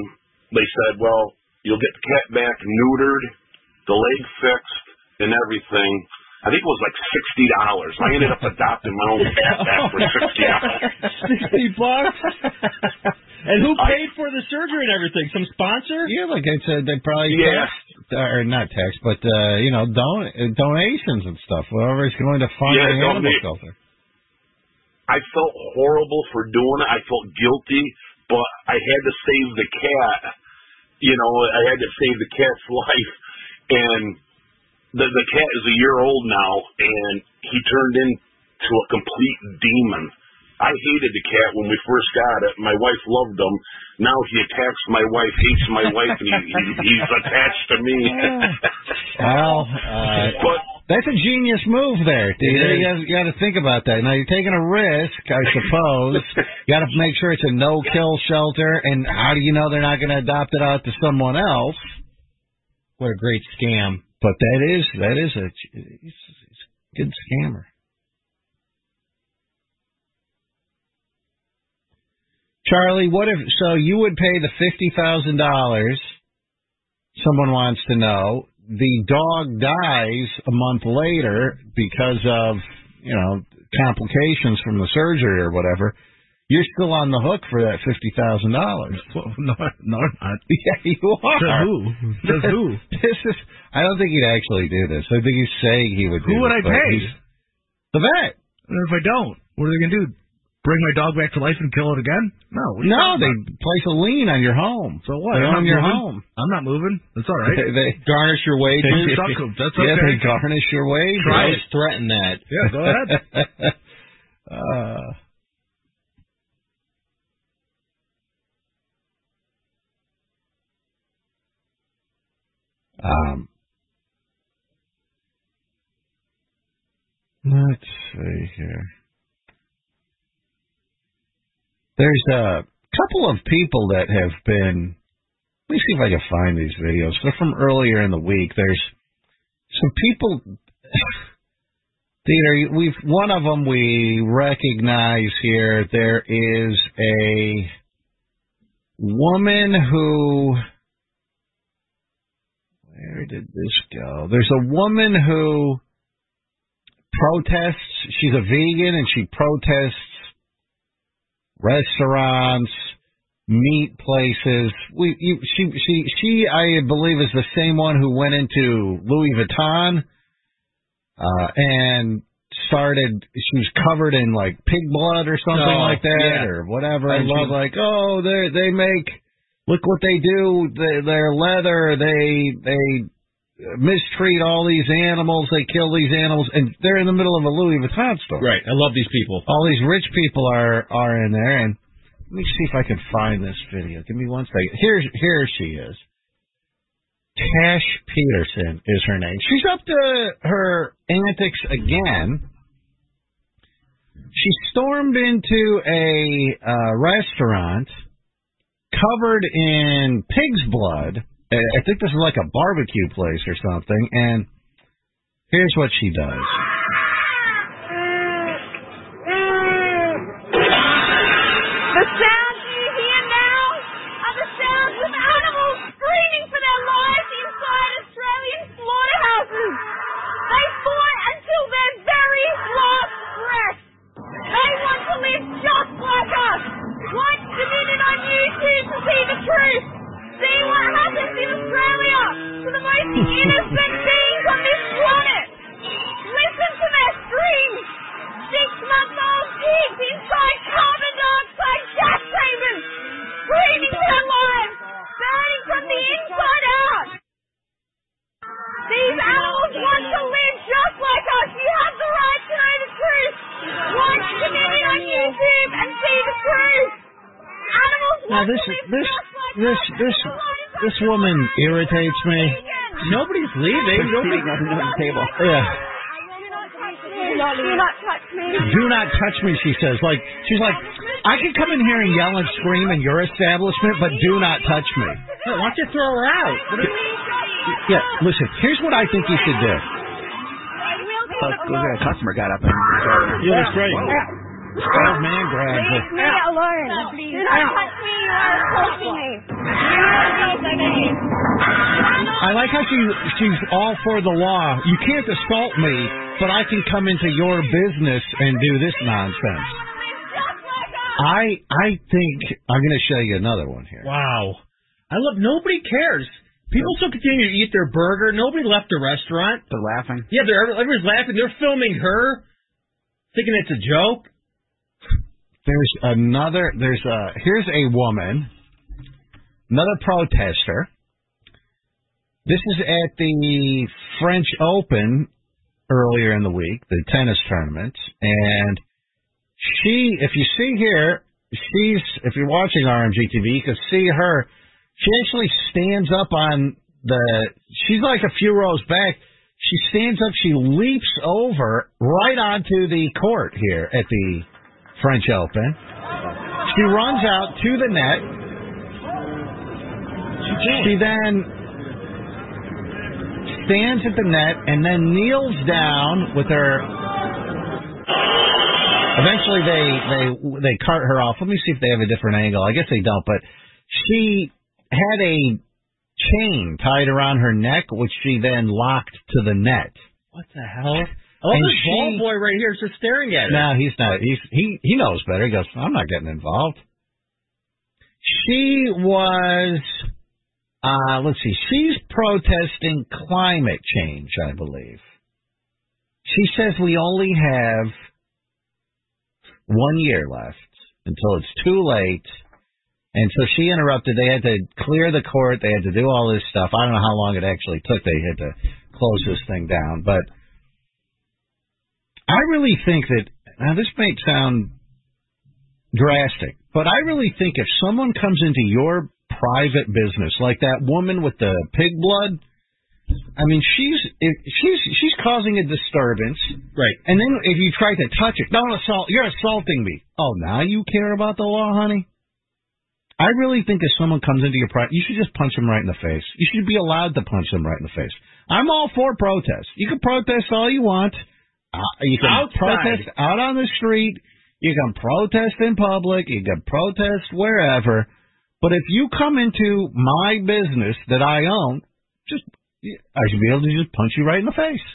they said, well, you'll get the cat back neutered, the leg fixed, and everything. I think it was like sixty dollars. I ended up adopting my own cat back for sixty dollars. Sixty bucks. and who paid for the surgery and everything? Some sponsor? Yeah, like I said, they probably Yeah. text, or not tax, but uh, you know, don- uh, donations and stuff. Whatever is going to fund Yeah, the animal donate. shelter. I felt horrible for doing it. I felt guilty, but I had to save the cat. You know, I had to save the cat's life, and the the cat is a year old now, and he turned into a complete demon. I hated the cat when we first got it. My wife loved him. Now he attacks my wife, hates my wife, and he, he, he's attached to me. Well, uh, But that's a genius move there, Peter. You got, you got to think about that. Now you're taking a risk, I suppose. you got to make sure it's a no-kill shelter, and how do you know they're not going to adopt it out to someone else? What a great scam. But that is that is a a good scammer. Charlie, what if so you would pay the fifty thousand dollars? Someone wants to know. The dog dies a month later because of you know complications from the surgery or whatever. You're still on the hook for that fifty thousand dollars. No, no, I'm not. Yeah, you are. Says who? Says who? This is. I don't think he'd actually do this. I think he's saying he would. do Who would this, I pay? The vet. And if I don't, what are they gonna do? Bring my dog back to life and kill it again? No. what are you No, they about? place a lien on your home. So what? They I'm own your moving. home. I'm not moving. That's all right. They, they garnish your wages. Suck 'em. That's yeah, okay. they garnish your wages. Try to threaten that. Yeah, go ahead. uh, um, let's see here. There's a couple of people that have been. Let me see if I can find these videos. They're from earlier in the week. There's some people. Peter, we've one of them we recognize here. There is a woman who. Where did this go? There's a woman who protests. She's a vegan and she protests restaurants meat places. We you, she she she I believe is the same one who went into Louis Vuitton uh and started she was covered in like pig blood or something Oh, like that yeah. or whatever I and love- like oh they they make look what they do they, they're leather they they mistreat all these animals they kill these animals and they're in the middle of a Louis Vuitton store Right. I love these people. all these rich people are are in there and let me see if I can find this video. Give me one second. Here here she is. Tash Peterson is her name. She's up to her antics again. She stormed into a uh, restaurant covered in pig's blood. I think this is like a barbecue place or something. And here's what she does. YouTube to see the truth. See what happens in Australia to the most innocent beings on this planet. Listen to their screams. Six-month-old kids inside carbon dioxide gas chambers, screaming their lives, burning from the inside out. These animals want to live just like us. You have the right to know the truth. Watch the video on YouTube and see the truth. Animals Now this to this this this this woman irritates me. Nobody's leaving. Nobody. on the table. Yeah. Do not, do not touch me. Do not touch me, she says. Like she's like, I can come in here and yell and scream in your establishment, but do not touch me. Hey, why don't you throw her out? Yeah, listen. Here's what I think you should do. Oh, a customer got up and Yeah, that's right. Old man grabs her. Leave me alone. Do not touch me. You are assaulting me. I like how she she's all for the law. You can't assault me, but I can come into your business and do this nonsense. I I think I'm going to show you another one here. Wow. I love. Nobody cares. People still continue to eat their burger. Nobody left the restaurant. They're laughing. Yeah, they're everybody's laughing. They're filming her, thinking it's a joke. There's another. There's a. Here's a woman, another protester. This is at the French Open earlier in the week, the tennis tournament, and she. If you see here, she's. If you're watching RMG TV, you can see her. She actually stands up on the. She's like a few rows back. She stands up. She leaps over right onto the court here at the French Open. She runs out to the net. She then stands at the net and then kneels down with her. Eventually, they they they cart her off. Let me see if they have a different angle. I guess they don't, but she had a chain tied around her neck, which she then locked to the net. What the hell? Love And this ball she- boy right here is just staring at her. No, he's not. He's he he knows better. He goes, I'm not getting involved. She was. Uh, let's see. She's protesting climate change, I believe. She says we only have one year left until it's too late. And so she interrupted. They had to clear the court. They had to do all this stuff. I don't know how long it actually took. They had to close this thing down. But I really think that now this may sound drastic, but I really think if someone comes into your private business, like that woman with the pig blood, I mean she's she's she's causing a disturbance, right? And then if you try to touch it, don't assault. You're assaulting me. Oh, now you care about the law, honey? I really think if someone comes into your private, you should just punch them right in the face. You should be allowed to punch them right in the face. I'm all for protest. You can protest all you want. Uh, you can Outside. protest out on the street. You can protest in public. You can protest wherever. But if you come into my business that I own, just I should be able to just punch you right in the face.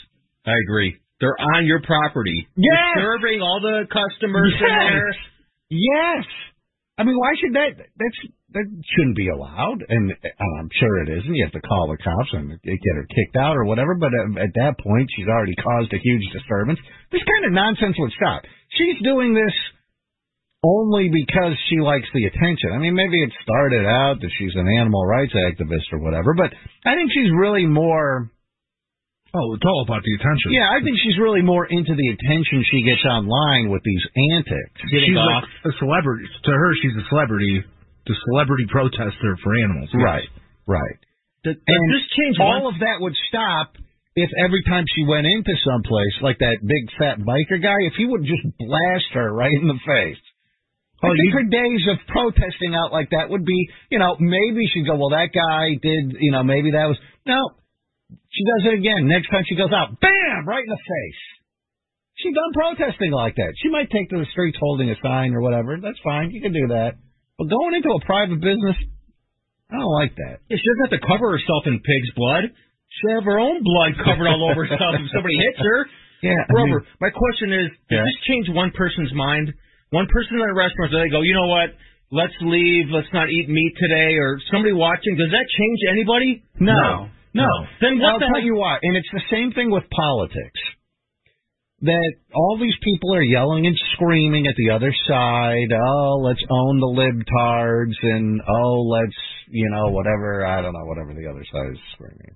I agree. They're on your property. Yes. You're serving all the customers in there. Yes. I mean, why should that? That's that shouldn't be allowed, and I'm sure it isn't. You have to call the cops and get her kicked out or whatever. But at, at that point, she's already caused a huge disturbance. This kind of nonsense would stop. She's doing this only because she likes the attention. I mean, maybe it started out that she's an animal rights activist or whatever, but I think she's really more. Oh, it's all about the attention. Yeah, I think she's really more into the attention she gets online with these antics. she's like a celebrity. To her, she's a celebrity, the celebrity protester for animals. yes. Right, right. Does, and this change all once- of that would stop if every time she went into someplace like that big fat biker guy, if he would just blast her right in the face. I Oh, think you- her days of protesting out like that would be, you know, maybe she'd go, well, that guy did, you know, maybe that was no. She does it again. Next time she goes out, bam, right in the face. She done protesting like that. She might take to the streets holding a sign or whatever. That's fine. You can do that. But going into a private business, I don't like that. Yeah, she doesn't have to cover herself in pig's blood. She have her own blood covered all over herself if somebody hits her. Yeah, I Rover, my question is, does this change one person's mind? One person in a restaurant, do they go, you know what? Let's leave. Let's not eat meat today. Or somebody watching, does that change anybody? No. No. Then what I'll the tell hell? you why. And it's the same thing with politics. That all these people are yelling and screaming at the other side. Oh, let's own the libtards, and oh, let's you know whatever. I don't know whatever the other side is screaming.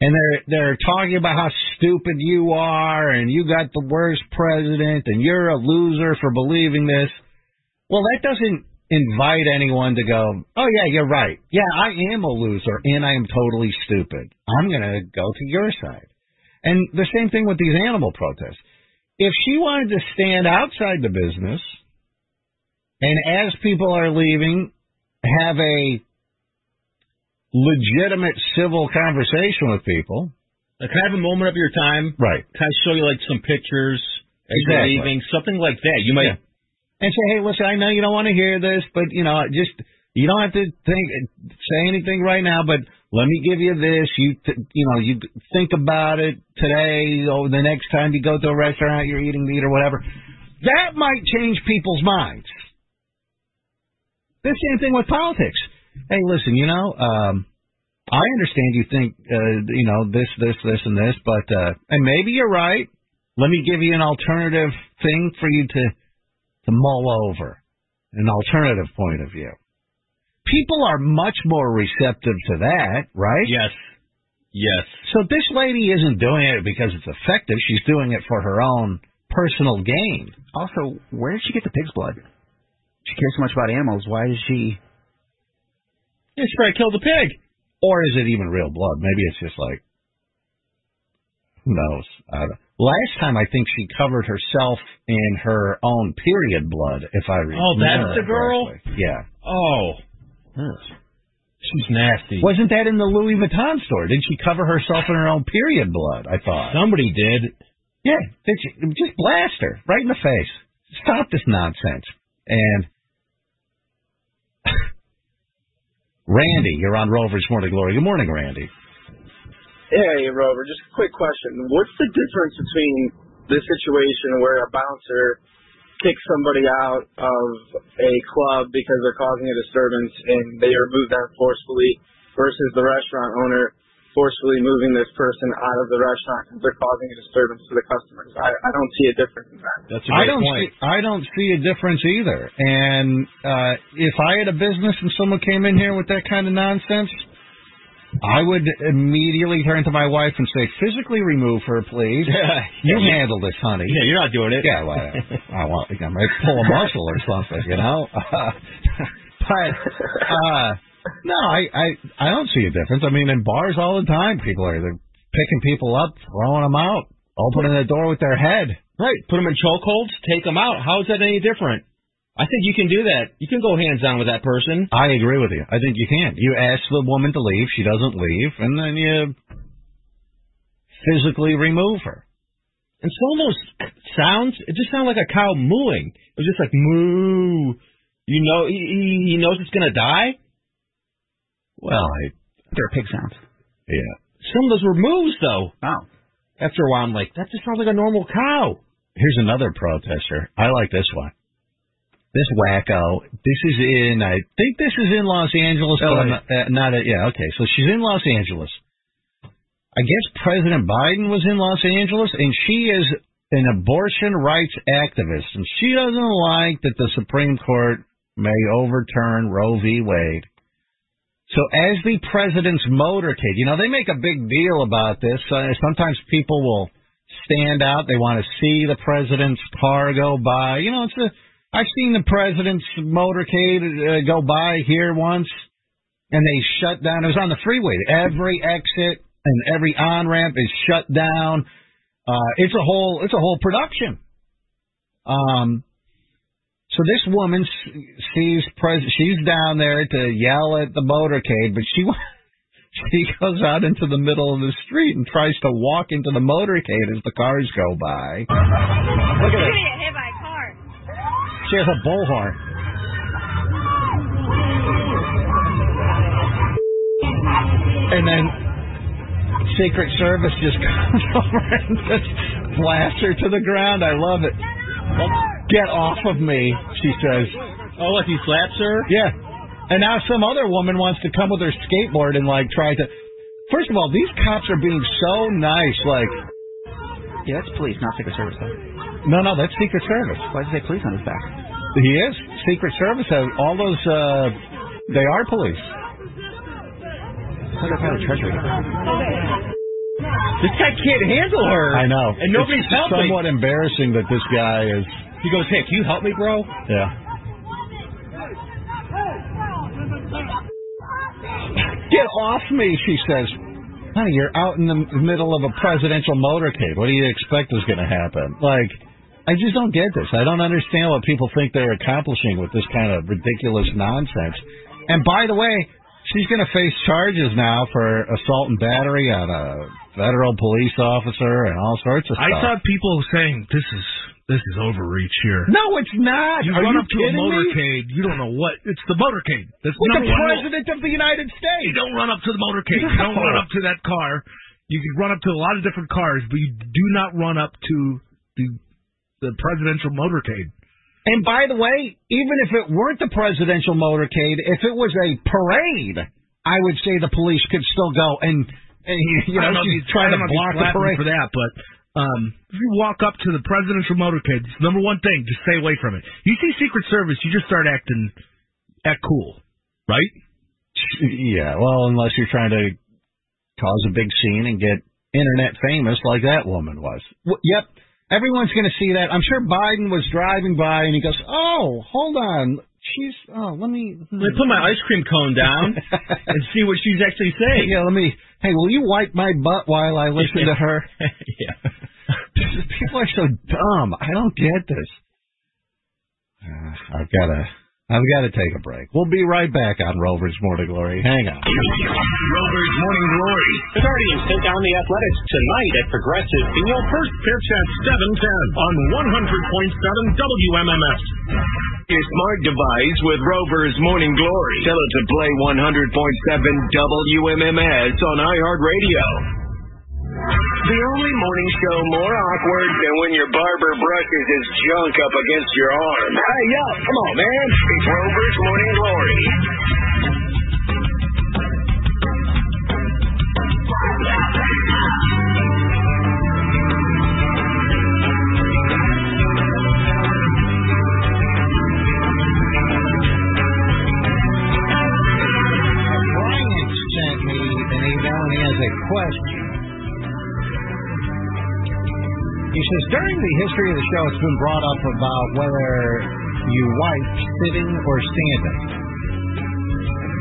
And they're they're talking about how stupid you are, and you got the worst president, and you're a loser for believing this. Well, that doesn't invite anyone to go, oh, yeah, you're right. Yeah, I am a loser, and I am totally stupid. I'm going to go to your side. And the same thing with these animal protests. If she wanted to stand outside the business and as people are leaving, have a legitimate civil conversation with people. Like, can I have a moment of your time? Right. Can I show you like some pictures as you're Exactly. leaving? Something like that. You might. and say, hey, listen, I know you don't want to hear this, but you know, just you don't have to think say anything right now, but let me give you this. You th- you know, you think about it today or the next time you go to a restaurant, you're eating meat or whatever. That might change people's minds. The same thing with politics. Hey, listen, you know, um, I understand you think, uh, you know, this, this, this, and this, but uh, and maybe you're right. Let me give you an alternative thing for you to to mull over, an alternative point of view. People are much more receptive to that, right? Yes. Yes. So this lady isn't doing it because it's effective. She's doing it for her own personal gain. Also, where did she get the pig's blood? She cares so much about animals. Why does she? Yeah, she probably killed a pig. Or is it even real blood? Maybe it's just like, who knows? I don't- Last time I think she covered herself in her own period blood, if I remember. Oh, that's the girl? correctly. Yeah. Oh. She's nasty. Wasn't that in the Louis Vuitton store? Did she cover herself in her own period blood? I thought. Somebody did. Yeah, did she, just blast her right in the face. Stop this nonsense. And Randy, you're on Rover's Morning Glory. Good morning, Randy. Hey, Rover, just a quick question. What's the difference between the situation where a bouncer kicks somebody out of a club because they're causing a disturbance and they remove them forcefully versus the restaurant owner forcefully moving this person out of the restaurant because they're causing a disturbance to the customers? I, I don't see a difference in that. That's I don't see I don't see a difference either. And uh if I had a business and someone came in here with that kind of nonsense, I would immediately turn to my wife and say, "Physically remove her, please. you handle this, honey." Yeah, you're not doing it. Yeah, well, I want I might pull a muscle or something, you know. but uh no, I, I I don't see a difference. I mean, in bars all the time, people are they're picking people up, throwing them out, opening the door with their head. Right. Put them in chokeholds, take them out. How is that any different? I think you can do that. You can go hands on with that person. I agree with you. I think you can. You ask the woman to leave, she doesn't leave, and then you physically remove her. And some of those sounds, it just sounded like a cow mooing. It was just like moo. You know, he, he he knows it's gonna die. Well, I, They're pig sounds. yeah. Some of those were moos though. Oh. After a while, I'm like, that just sounds like a normal cow. Here's another protester. I like this one. This wacko. This is in. I think this is in Los Angeles, but I'm not, uh, not. A, yeah, okay. So she's in Los Angeles. I guess President Biden was in Los Angeles, and she is an abortion rights activist, and she doesn't like that the Supreme Court may overturn Roe v. Wade. So as the president's motorcade, you know, they make a big deal about this. Uh, sometimes people will stand out. They want to see the president's car go by. You know, it's a, I've seen the president's motorcade uh, go by here once, and they shut down. It was on the freeway. Every exit and every on ramp is shut down. Uh, it's a whole, it's a whole production. Um, so this woman sees pres- she's down there to yell at the motorcade, but she she goes out into the middle of the street and tries to walk into the motorcade as the cars go by. Look at You're it. Gonna get a. She has a bullhorn. And then Secret Service just comes over and just blasts her to the ground. I love it. Get off of me, she says. Oh, what, he slaps her? Yeah. And now some other woman wants to come with her skateboard and like try to. First of all, these cops are being so nice. Like, Yeah, that's police, not Secret Service, though. no, no, that's Secret Service. Why did they say police on his back? He is. Secret Service has all those. uh They are police. What about the Treasury? This guy can't handle her. I know. And nobody's it's helping. Somewhat embarrassing that this guy is. He goes, hey, can you help me, bro? Yeah. Get off me, she says. Honey, you're out in the middle of a presidential motorcade. What do you expect is going to happen? Like, I just don't get this. I don't understand what people think they're accomplishing with this kind of ridiculous nonsense. And by the way, she's going to face charges now for assault and battery on a federal police officer and all sorts of stuff. I saw people saying this is this is overreach here. No, it's not. You Are run you up to a kidding me? motorcade, you don't know what. It's the motorcade. That's With the number one rule. president of the United States. You don't run up to the motorcade. You don't run up to that car. You can run up to a lot of different cars, but you do not run up to the the presidential motorcade. And by the way, even if it weren't the presidential motorcade, if it was a parade, I would say the police could still go and, and you know, know if you- trying I to don't know if you block the parade. for that, but um, if you walk up to the presidential motorcade, it's number one thing, just stay away from it. You see Secret Service, you just start acting act cool, right? Yeah, well, unless you're trying to cause a big scene and get internet famous like that woman was. W- Yep, everyone's going to see that. I'm sure Biden was driving by and he goes, "Oh, hold on, she's oh, let me Let me put my ice cream cone down and see what she's actually saying. Yeah, let me. Hey, will you wipe my butt while I listen to her? yeah. People are so dumb. I don't get this. Uh, I've got to. I've got to take a break. We'll be right back on Rover's Morning Glory. Hang on. Rover's Morning Glory. The Guardians take on the Athletics tonight at Progressive in your First pitch at 7:10 on 100.7 WMMS. Your smart device with Rover's Morning Glory. Tell it to play 100.7 WMMS on iHeartRadio. The only morning show more awkward than when your barber brushes his junk up against your arm. Hey, yo, come on, man. It's Rover's Morning Glory. The history of the show, it's been brought up about whether you wipe sitting or standing.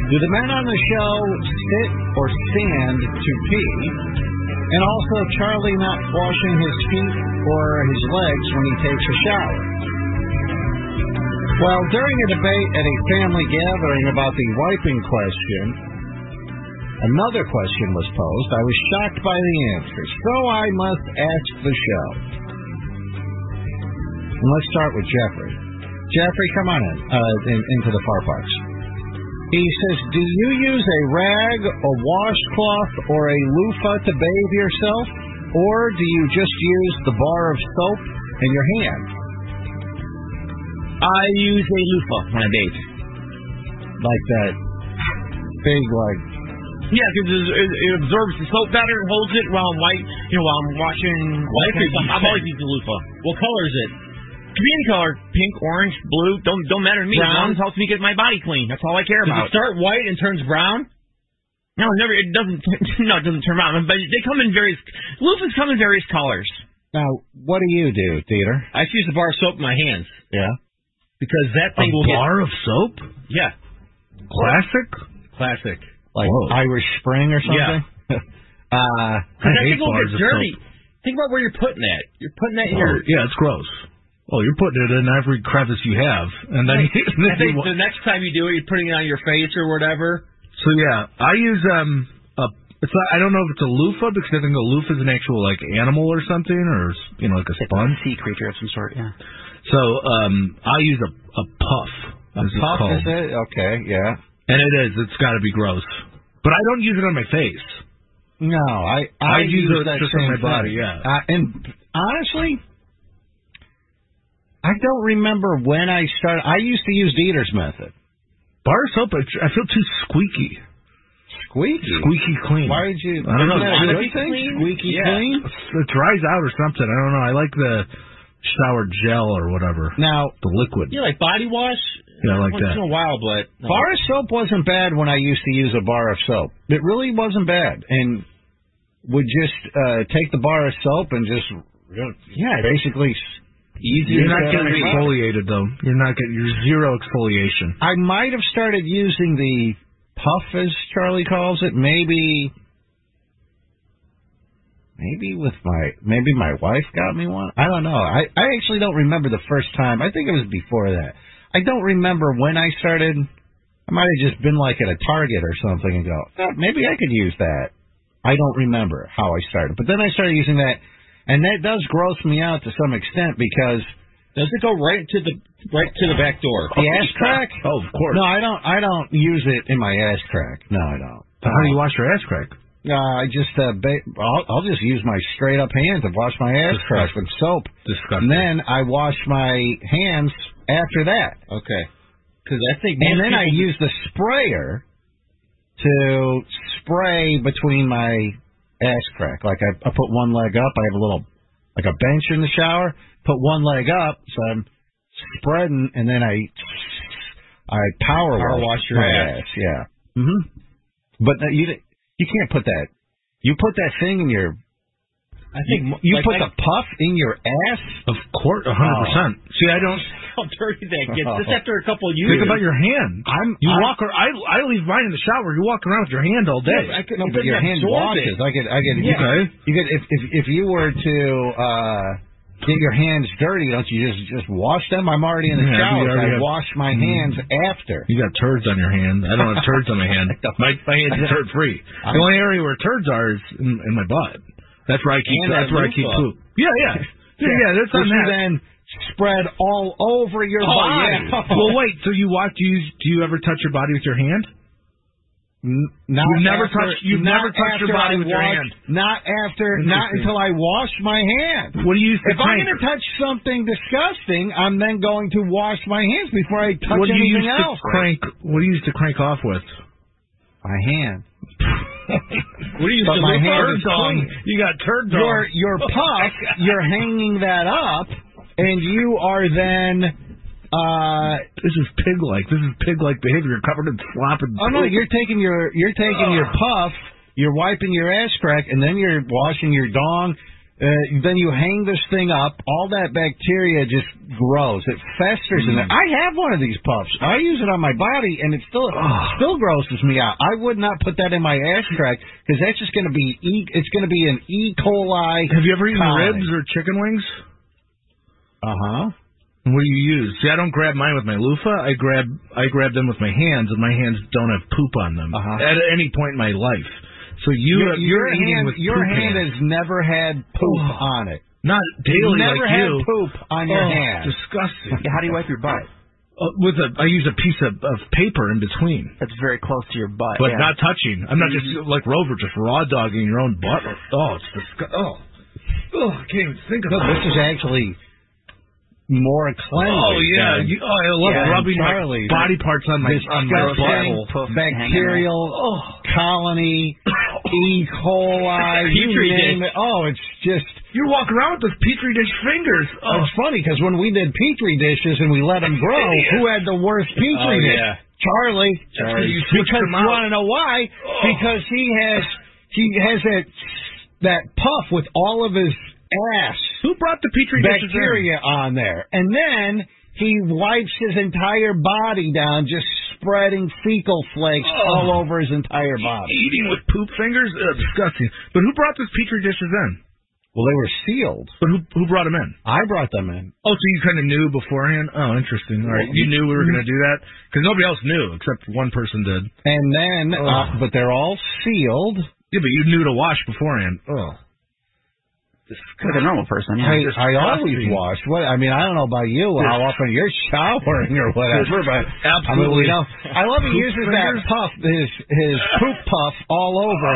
Do the men on the show sit or stand to pee? And also Charlie not washing his feet or his legs when he takes a shower. Well, during a debate at a family gathering about the wiping question, another question was posed. I was shocked by the answer, so I must ask the show. And let's start with Jeffrey. Jeffrey, come on in, uh, in into the far parts. He says, "Do you use a rag, a washcloth, or a loofah to bathe yourself, or do you just use the bar of soap in your hand?" I use a loofah when I bathe. Like that big, like. Yeah, because it, it, it absorbs the soap better and holds it while I'm white. You know, while I'm washing. White Okay, is you I've always used a loofah. What color is it? Any color, pink, orange, blue. Don't don't matter to me. Brown? As long as it helps me get my body clean. That's all I care Does about. it start white and turns brown? No, it never. It doesn't. No, it doesn't turn brown. But they come in various. Loofahs come in various colors. Now, what do you do, Dieter? I just use a bar of soap in my hands. Yeah. Because that thing A will bar get. of soap? Yeah. Classic? Classic. Like Whoa. Irish Spring or something? Yeah. uh, I hate bars get of dirty. soap. Think about where you're putting that. You're putting that in Oh, your. yeah, it's gross. Oh, you're putting it in every crevice you have, and then, Right. and then I you, the next time you do it, you're putting it on your face or whatever. So yeah, I use um a it's not, I don't know if it's a loofah because I think a loofah is an actual like animal or something or you know like a sponge. sea creature of some sort. Yeah. So um I use a a puff. A as puff is it? Okay, yeah. And it is. It's got to be gross. But I don't use it on my face. No, I I, I use it just on same my body, thing. yeah. Uh, and honestly, I don't remember when I started. I used to use Dieter's method. Bar soap, I I feel too squeaky. Squeaky. Squeaky clean. Why did you? I don't know. Isn't that a Squeaky clean? Squeaky Yeah. clean. It dries out or something. I don't know. I like the shower gel or whatever. Now, the liquid. You like body wash? Yeah, I like Once that. in a while, but no. Bar of soap wasn't bad when I used to use a bar of soap. It really wasn't bad, and would just uh, take the bar of soap and just yeah, basically You're not getting exfoliated though. You're not getting. You're zero exfoliation. I might have started using the puff, as Charlie calls it. Maybe, maybe with my maybe my wife got me one. I don't know. I I actually don't remember the first time. I think it was before that. I don't remember when I started. I might have just been like at a Target or something and go, "Uh, maybe I could use that. I don't remember how I started, but then I started using that, and that does gross me out to some extent because Does it go right to the right to the back door? the ass crack. Oh, of course. No, I don't. I don't use it in my ass crack. No, I don't. How do you wash your ass crack? Uh, I just uh, ba- I'll, I'll just use my straight up hand to wash my ass crack with soap, Disgusting. and then I wash my hands after that. Okay. Because I think And then I use the sprayer to spray between my ass crack. Like I, I put one leg up. I have a little like a bench in the shower. Put one leg up, so I'm spreading, and then I I power, Power wash your my ass. Yeah. hmm But uh, you you can't put that. You put that thing in your. I think You like, put I- the puff in your ass. Of course, a hundred percent. See, I don't how dirty that gets. Just after a couple of years. think about your hand. I'm. You I'm- walk. ar- I I leave mine in the shower. You walk around with your hand all day. Yeah, I could, No, it but doesn't your hand washes. it. I could, I could. Yeah. Okay. You could, if if if you were to uh get your hands dirty, don't you just just wash them? I'm already in the Yeah, shower. you so already I have- wash my hands after. You got turds on your hand. I don't have turds on my hand. My my hand's are turd free. The only area where turds are is in, in my butt. That's where I keep. And that's that where I keep poop. Yeah, yeah, yeah. yeah that's Which that. then spread all over your Oh, body. yeah. well, wait. So you watch? Do you do you ever touch your body with your hand? N- Not You've never after- touched- you've never touched your body I with your hand. Not after, not until I wash my hand. What do you use to If I'm going to touch something disgusting, I'm then going to wash my hands before I touch what do you anything use else. to crank? What do you use to crank off with? My hand. What do you But my hand is dong? You got turd dong. Your your puff, you're hanging that up, and you are then. Uh, This is pig like. This is pig like behavior. You're covered in slop and. oh no, you're taking your you're taking your puff, you're wiping your ass crack, and then you're washing your dong. Uh, then you hang this thing up. All that bacteria just grows. It festers in there. I have one of these puffs. I use it on my body, and it still still grosses me out. I would not put that in my ass crack because that's just going to be e. It's going to be an E. coli. Have you ever eaten colony. ribs or chicken wings? Uh huh. What do you use? See, I don't grab mine with my loofah. I grab I grab them with my hands, and my hands don't have poop on them Uh-huh. at any point in my life. So you your, you're your eating hand, with your hand has never had poop Oh. on it. not daily never like had you. poop on your oh, hand. Disgusting. Yeah, how do you wipe your butt? Uh, with a, I use a piece of, of paper in between, That's very close to your butt. but yeah. not touching. I'm not just like Rover, just raw dogging your own butt. Oh, it's disgusting. Oh, oh, I can't even think No, about this is actually more cleanly. Oh yeah, than- you, oh, I love Yeah, rubbing Charlie. my body parts on my on my Disgusting butthole. bacterial oh. colony, E. coli, you Petri name dish. it. Oh, it's just. You walk around with those petri dish fingers. Oh. It's funny because when we did petri dishes and we let them grow, who had the worst petri Oh, dish? yeah. Charlie. Charlie. You because them you want to know why? Oh. Because he has he has that that puff with all of his ass. Who brought the petri dishes bacteria on there, and then he wipes his entire body down, just spreading fecal flakes Oh. all over his entire body. Eating with poop fingers? Ugh, disgusting. But who brought those petri dishes in? Well, they were sealed. But who who brought them in? I brought them in. Oh, so you kind of knew beforehand? Oh, interesting. All right, you knew we were going to do that because nobody else knew except one person did. And then, uh, but they're all sealed. Yeah, but you knew to wash beforehand. Oh, Like a normal person, yeah. I, I always wash. What I mean, I don't know about you, how often you're showering or whatever, but I mean, Absolutely. know. I love he uses fingers? that puff, his his poop puff, all over,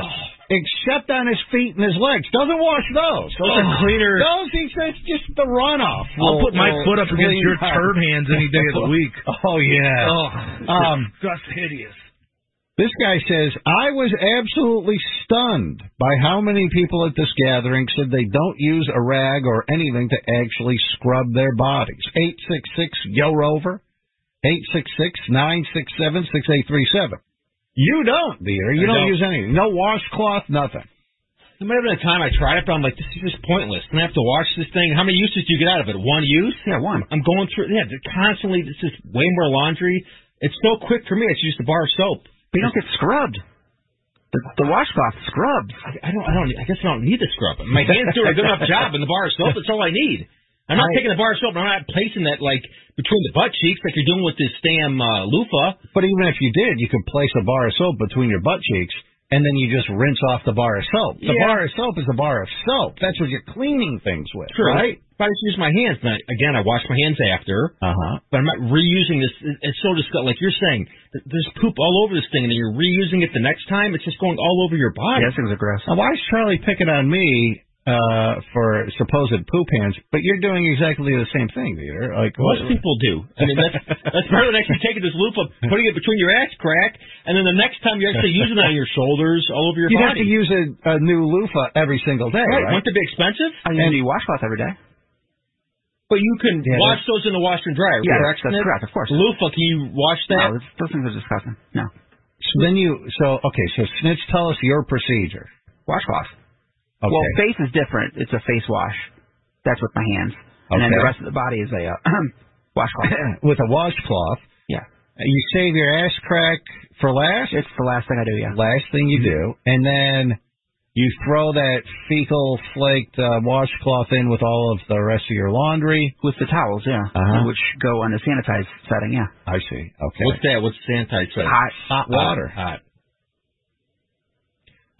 except on his feet and his legs. Doesn't wash those. Those are Oh. cleaner. Those he says just the runoff. I'll will- put my foot up against your turd hands any day of the week. Oh yeah. Oh, Um, hideous. This guy says, I was absolutely stunned by how many people at this gathering said they don't use a rag or anything to actually scrub their bodies. 866 Yo Rover, 866-967-6837. You don't, Peter. You don't, don't. use anything. No washcloth, nothing. There might have been a time I tried it, but I'm like, this is just pointless. I have to wash this thing. How many uses do you get out of it? One use? Yeah, one. I'm going through. Yeah, they're constantly. This is way more laundry. It's so quick for me. It's just a bar of soap. But you don't get scrubbed. The, the washcloth scrubs. I, I don't. I don't. I guess I don't need the scrub. My hands do a good enough job in the bar of soap. That's all I need. I'm not I- taking the bar of soap. And I'm not placing that like between the butt cheeks like you're doing with this damn uh, loofah. But even if you did, you could place a bar of soap between your butt cheeks, and then you just rinse off the bar of soap. The Yeah. bar of soap is a bar of soap. That's what you're cleaning things with, True. right? But I just use my hands. And I, again, I wash my hands after. Uh huh. But I'm not reusing this. It's so disgusting. Like you're saying, there's poop all over this thing, and then you're reusing it the next time. It's just going all over your body. Yes, it was aggressive. Now, why is Charlie picking on me uh, for supposed poop hands? But you're doing exactly the same thing, Peter. Like Most people do. I mean, that's that's part of actually taking this loofah, putting it between your ass crack, and then the next time you're actually using it on your shoulders, all over your body. You'd have to use a, a new loofah every single day, right? right? Wouldn't it be expensive? I use a new washcloth every day. But you can Yeah, wash those in the washer and dryer. Yeah, correct? that's correct, of course. Loofah, can you wash that? No, those things are disgusting. No. So then you, so okay, so Snitch, tell us your procedure. Washcloth. Okay. Well, face is different. It's a face wash. That's with my hands. And then the rest of the body is a uh, washcloth. with a washcloth. Yeah. You save your ass crack for last. It's the last thing I do, yeah. Last thing you do, and then you throw that fecal flaked uh, washcloth in with all of the rest of your laundry. With the towels, yeah. Uh-huh. Which go on the sanitized setting, yeah. I see. Okay. What's that? What's sanitize? say? Hot. Hot water. Hot.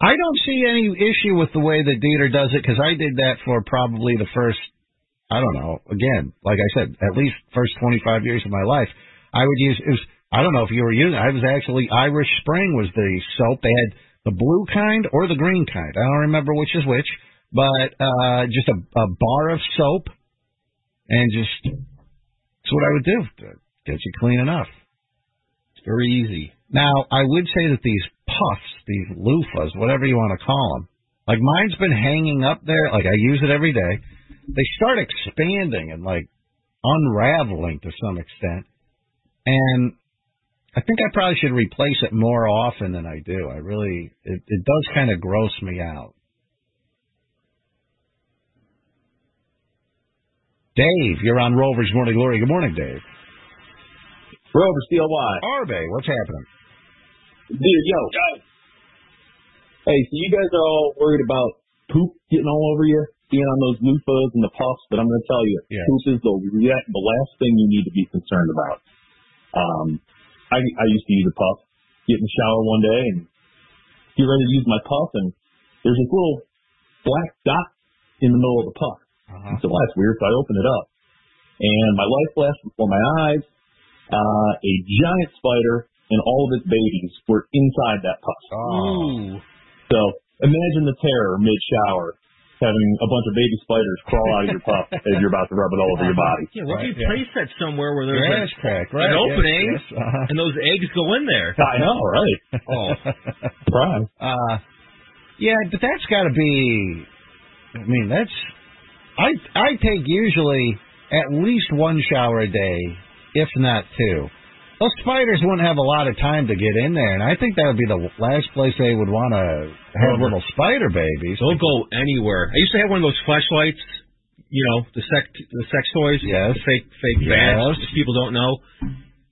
I don't see any issue with the way that Dieter does it because I did that for probably the first, I don't know, again, like I said, at least first 25 years of my life. I would use, it was, I don't know if you were using, I was actually, Irish Spring was the soap. They had the blue kind or the green kind. I don't remember which is which, but uh just a, a bar of soap and just, that's what I would do get you clean enough. It's very easy. Now, I would say that these puffs, these loofahs, whatever you want to call them, like mine's been hanging up there, like I use it every day. They start expanding and like unraveling to some extent. And I think I probably should replace it more often than I do. I really, it, it does kind of gross me out. Dave, you're on Rover's Morning Glory. Good morning, Dave. Rover, CLY. Arbe, what's happening? Dude, yo. yo. Hey, so you guys are all worried about poop getting all over you, being on those loofahs and the puffs, but I'm going to tell you, Yeah. poop is the, the last thing you need to be concerned about. Um, I, I used to use a puff, get in the shower one day and get ready to use my puff, and there's this little black dot in the middle of the puff. Uh-huh. So that's weird, so I opened it up. And my life flashed before my eyes. Uh, a giant spider and all of its babies were inside that puff. Oh. So imagine the terror mid shower. Having a bunch of baby spiders crawl out of your pup as you're about to rub it all over your body. Yeah, what if you Right, place that somewhere where there's Grass an, crack, an yes, opening yes, uh-huh. and those eggs go in there? I know, right? Oh, Surprise. Uh, yeah, but that's got to be. I mean, that's. I I take usually at least one shower a day, if not two. Those spiders wouldn't have a lot of time to get in there, and I think that would be the last place they would want to have little spider babies. They'll go anywhere. I used to have one of those flashlights, you know, the sex the sex toys, Yes. the fake fake Yes. bags, people don't know.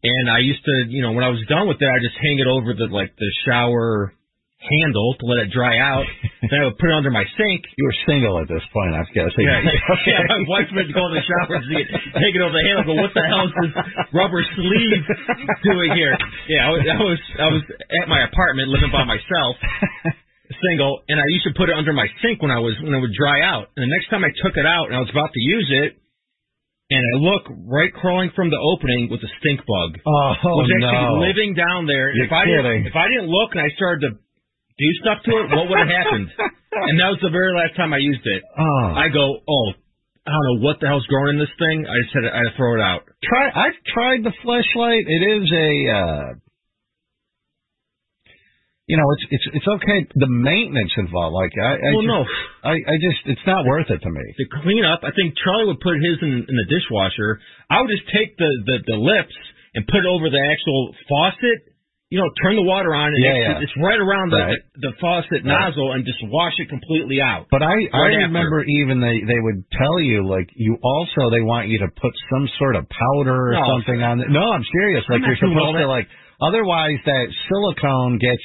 And I used to, you know, when I was done with that, I just hang it over the like the shower handle to let it dry out. then I would put it under my sink. You were single at this point, I was guessing. Yeah, yeah, my wife went to go in the shower and see it, take it over the handle. Go, what the hell is this rubber sleeve doing here? Yeah, I was, I was, I was at my apartment living by myself, single, and I used to put it under my sink when I was when it would dry out. And the next time I took it out and I was about to use it, and I look right crawling from the opening with a stink bug. Oh, was actually no. living down there. You're if I kidding. didn't, if I didn't look and I started to do stuff to it, what would have happened? and that was the very last time I used it. Oh. I go, oh, I don't know what the hell's growing in this thing. I just had to, I had to throw it out. Try. I've tried the flashlight. It is a. Uh, you know, it's it's it's okay. The maintenance involved, like I, I Well, just, no. I I just it's not worth it to me. To clean up, I think Charlie would put his in, in the dishwasher. I would just take the, the the lips and put it over the actual faucet. You know, turn the water on, and Yeah, it's, yeah. it's right around the Right. the faucet Right. nozzle, and just wash it completely out. But I Right I after. remember even they they would tell you like you also they want you to put some sort of powder or No. something on it. No, I'm serious. Like I'm you're not doing all supposed to like otherwise that silicone gets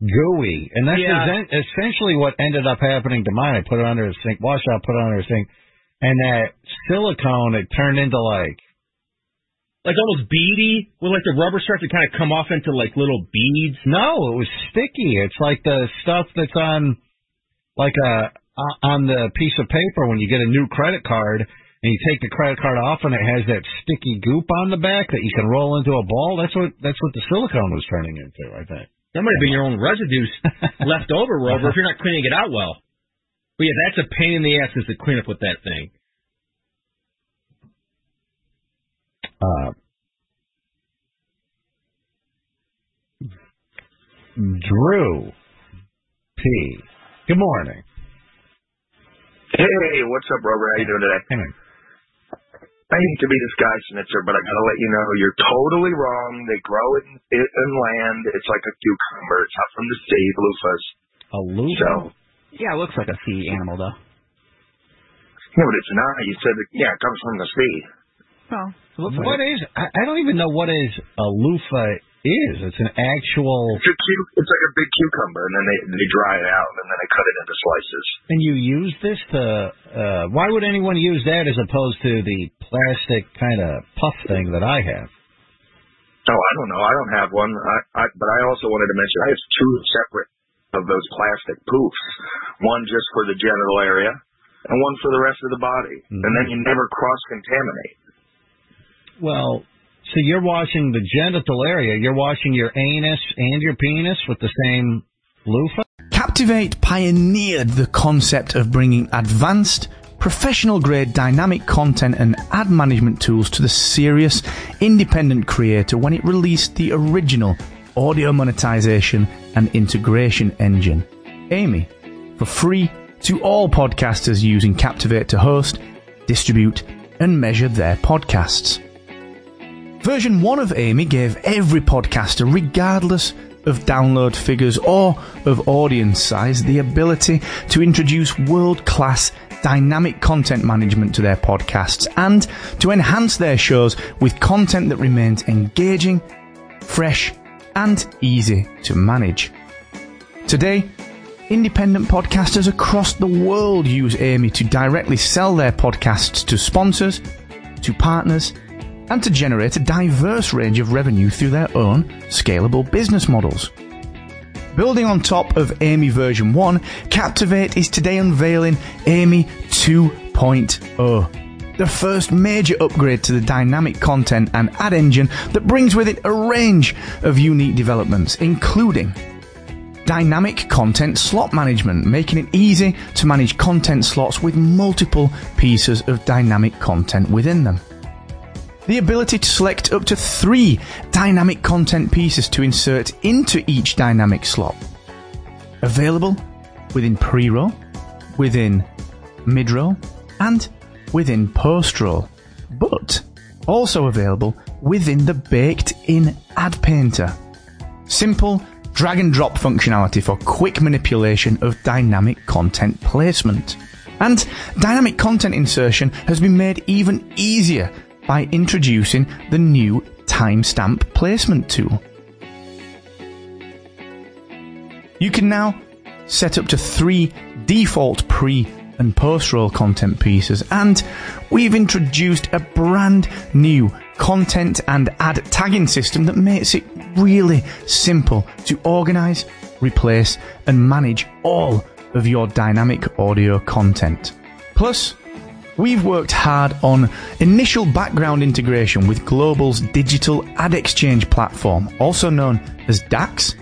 gooey, and that's Yeah. essen- essentially what ended up happening to mine. I put it under a sink, wash out, put it under a sink, and that silicone it turned into like like almost beady, where like the rubber starts to kind of come off into like little beads. No, it was sticky. It's like the stuff that's on like uh, a on the piece of paper when you get a new credit card and you take the credit card off and it has that sticky goop on the back that you can roll into a ball. That's what that's what the silicone was turning into, I think. That might have been your own residues left over, Rover, if you're not cleaning it out well. But yeah, that's a pain in the ass is to clean up with that thing. Uh, Drew P. Good morning. Hey, what's up, Robert? How you doing today? Hey. I hate to be this guy snitcher, but I gotta let you know you're totally wrong. They grow it in, it in land. It's like a cucumber. It's not from the sea, loofahs. A loofah? So, Yeah, it looks like a sea animal though. yeah, but it's not. You said, that, yeah, it comes from the sea. Oh, What is? I, I don't even know what is a loofah is. It's an actual. It's a cu- It's like a big cucumber, and then they they dry it out, and then they cut it into slices. And you use this to. Uh, why would anyone use that as opposed to the plastic kind of puff thing that I have? Oh, I don't know. I don't have one. I, I but I also wanted to mention I have two separate of those plastic poofs. One just for the genital area, and one for the rest of the body. And then you never cross contaminate. Well, so you're washing the genital area. You're washing your anus and your penis with the same loofah. Captivate pioneered the concept of bringing advanced, professional grade dynamic content and ad management tools to the serious, independent creator when it released the original audio monetization and integration engine, AMIE, for free to all podcasters using Captivate to host, distribute, and measure their podcasts. Version 1 of AMIE gave every podcaster, regardless of download figures or of audience size, the ability to introduce world class dynamic content management to their podcasts and to enhance their shows with content that remains engaging, fresh, and easy to manage. Today, independent podcasters across the world use AMIE to directly sell their podcasts to sponsors, to partners, and to generate a diverse range of revenue through their own scalable business models. Building on top of AMIE version 1, Captivate is today unveiling AMIE 2.0, the first major upgrade to the dynamic content and ad engine that brings with it a range of unique developments, including dynamic content slot management, making it easy to manage content slots with multiple pieces of dynamic content within them. The ability to select up to three dynamic content pieces to insert into each dynamic slot. Available within pre-roll, within mid-roll, and within post-roll. But also available within the baked-in ad painter. Simple drag and drop functionality for quick manipulation of dynamic content placement. And dynamic content insertion has been made even easier by introducing the new timestamp placement tool. You can now set up to three default pre and post roll content pieces, and we've introduced a brand new content and ad tagging system that makes it really simple to organize, replace, and manage all of your dynamic audio content. Plus, we've worked hard on initial background integration with Global's digital ad exchange platform, also known as DAX,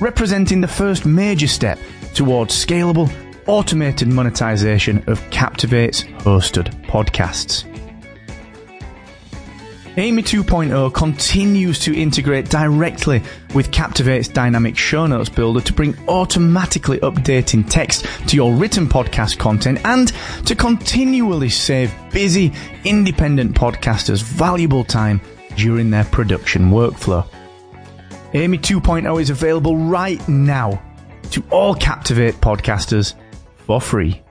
representing the first major step towards scalable, automated monetization of Captivate's hosted podcasts. AMIE 2.0 continues to integrate directly with Captivate's dynamic show notes builder to bring automatically updating text to your written podcast content and to continually save busy independent podcasters valuable time during their production workflow. AMIE 2.0 is available right now to all Captivate podcasters for free.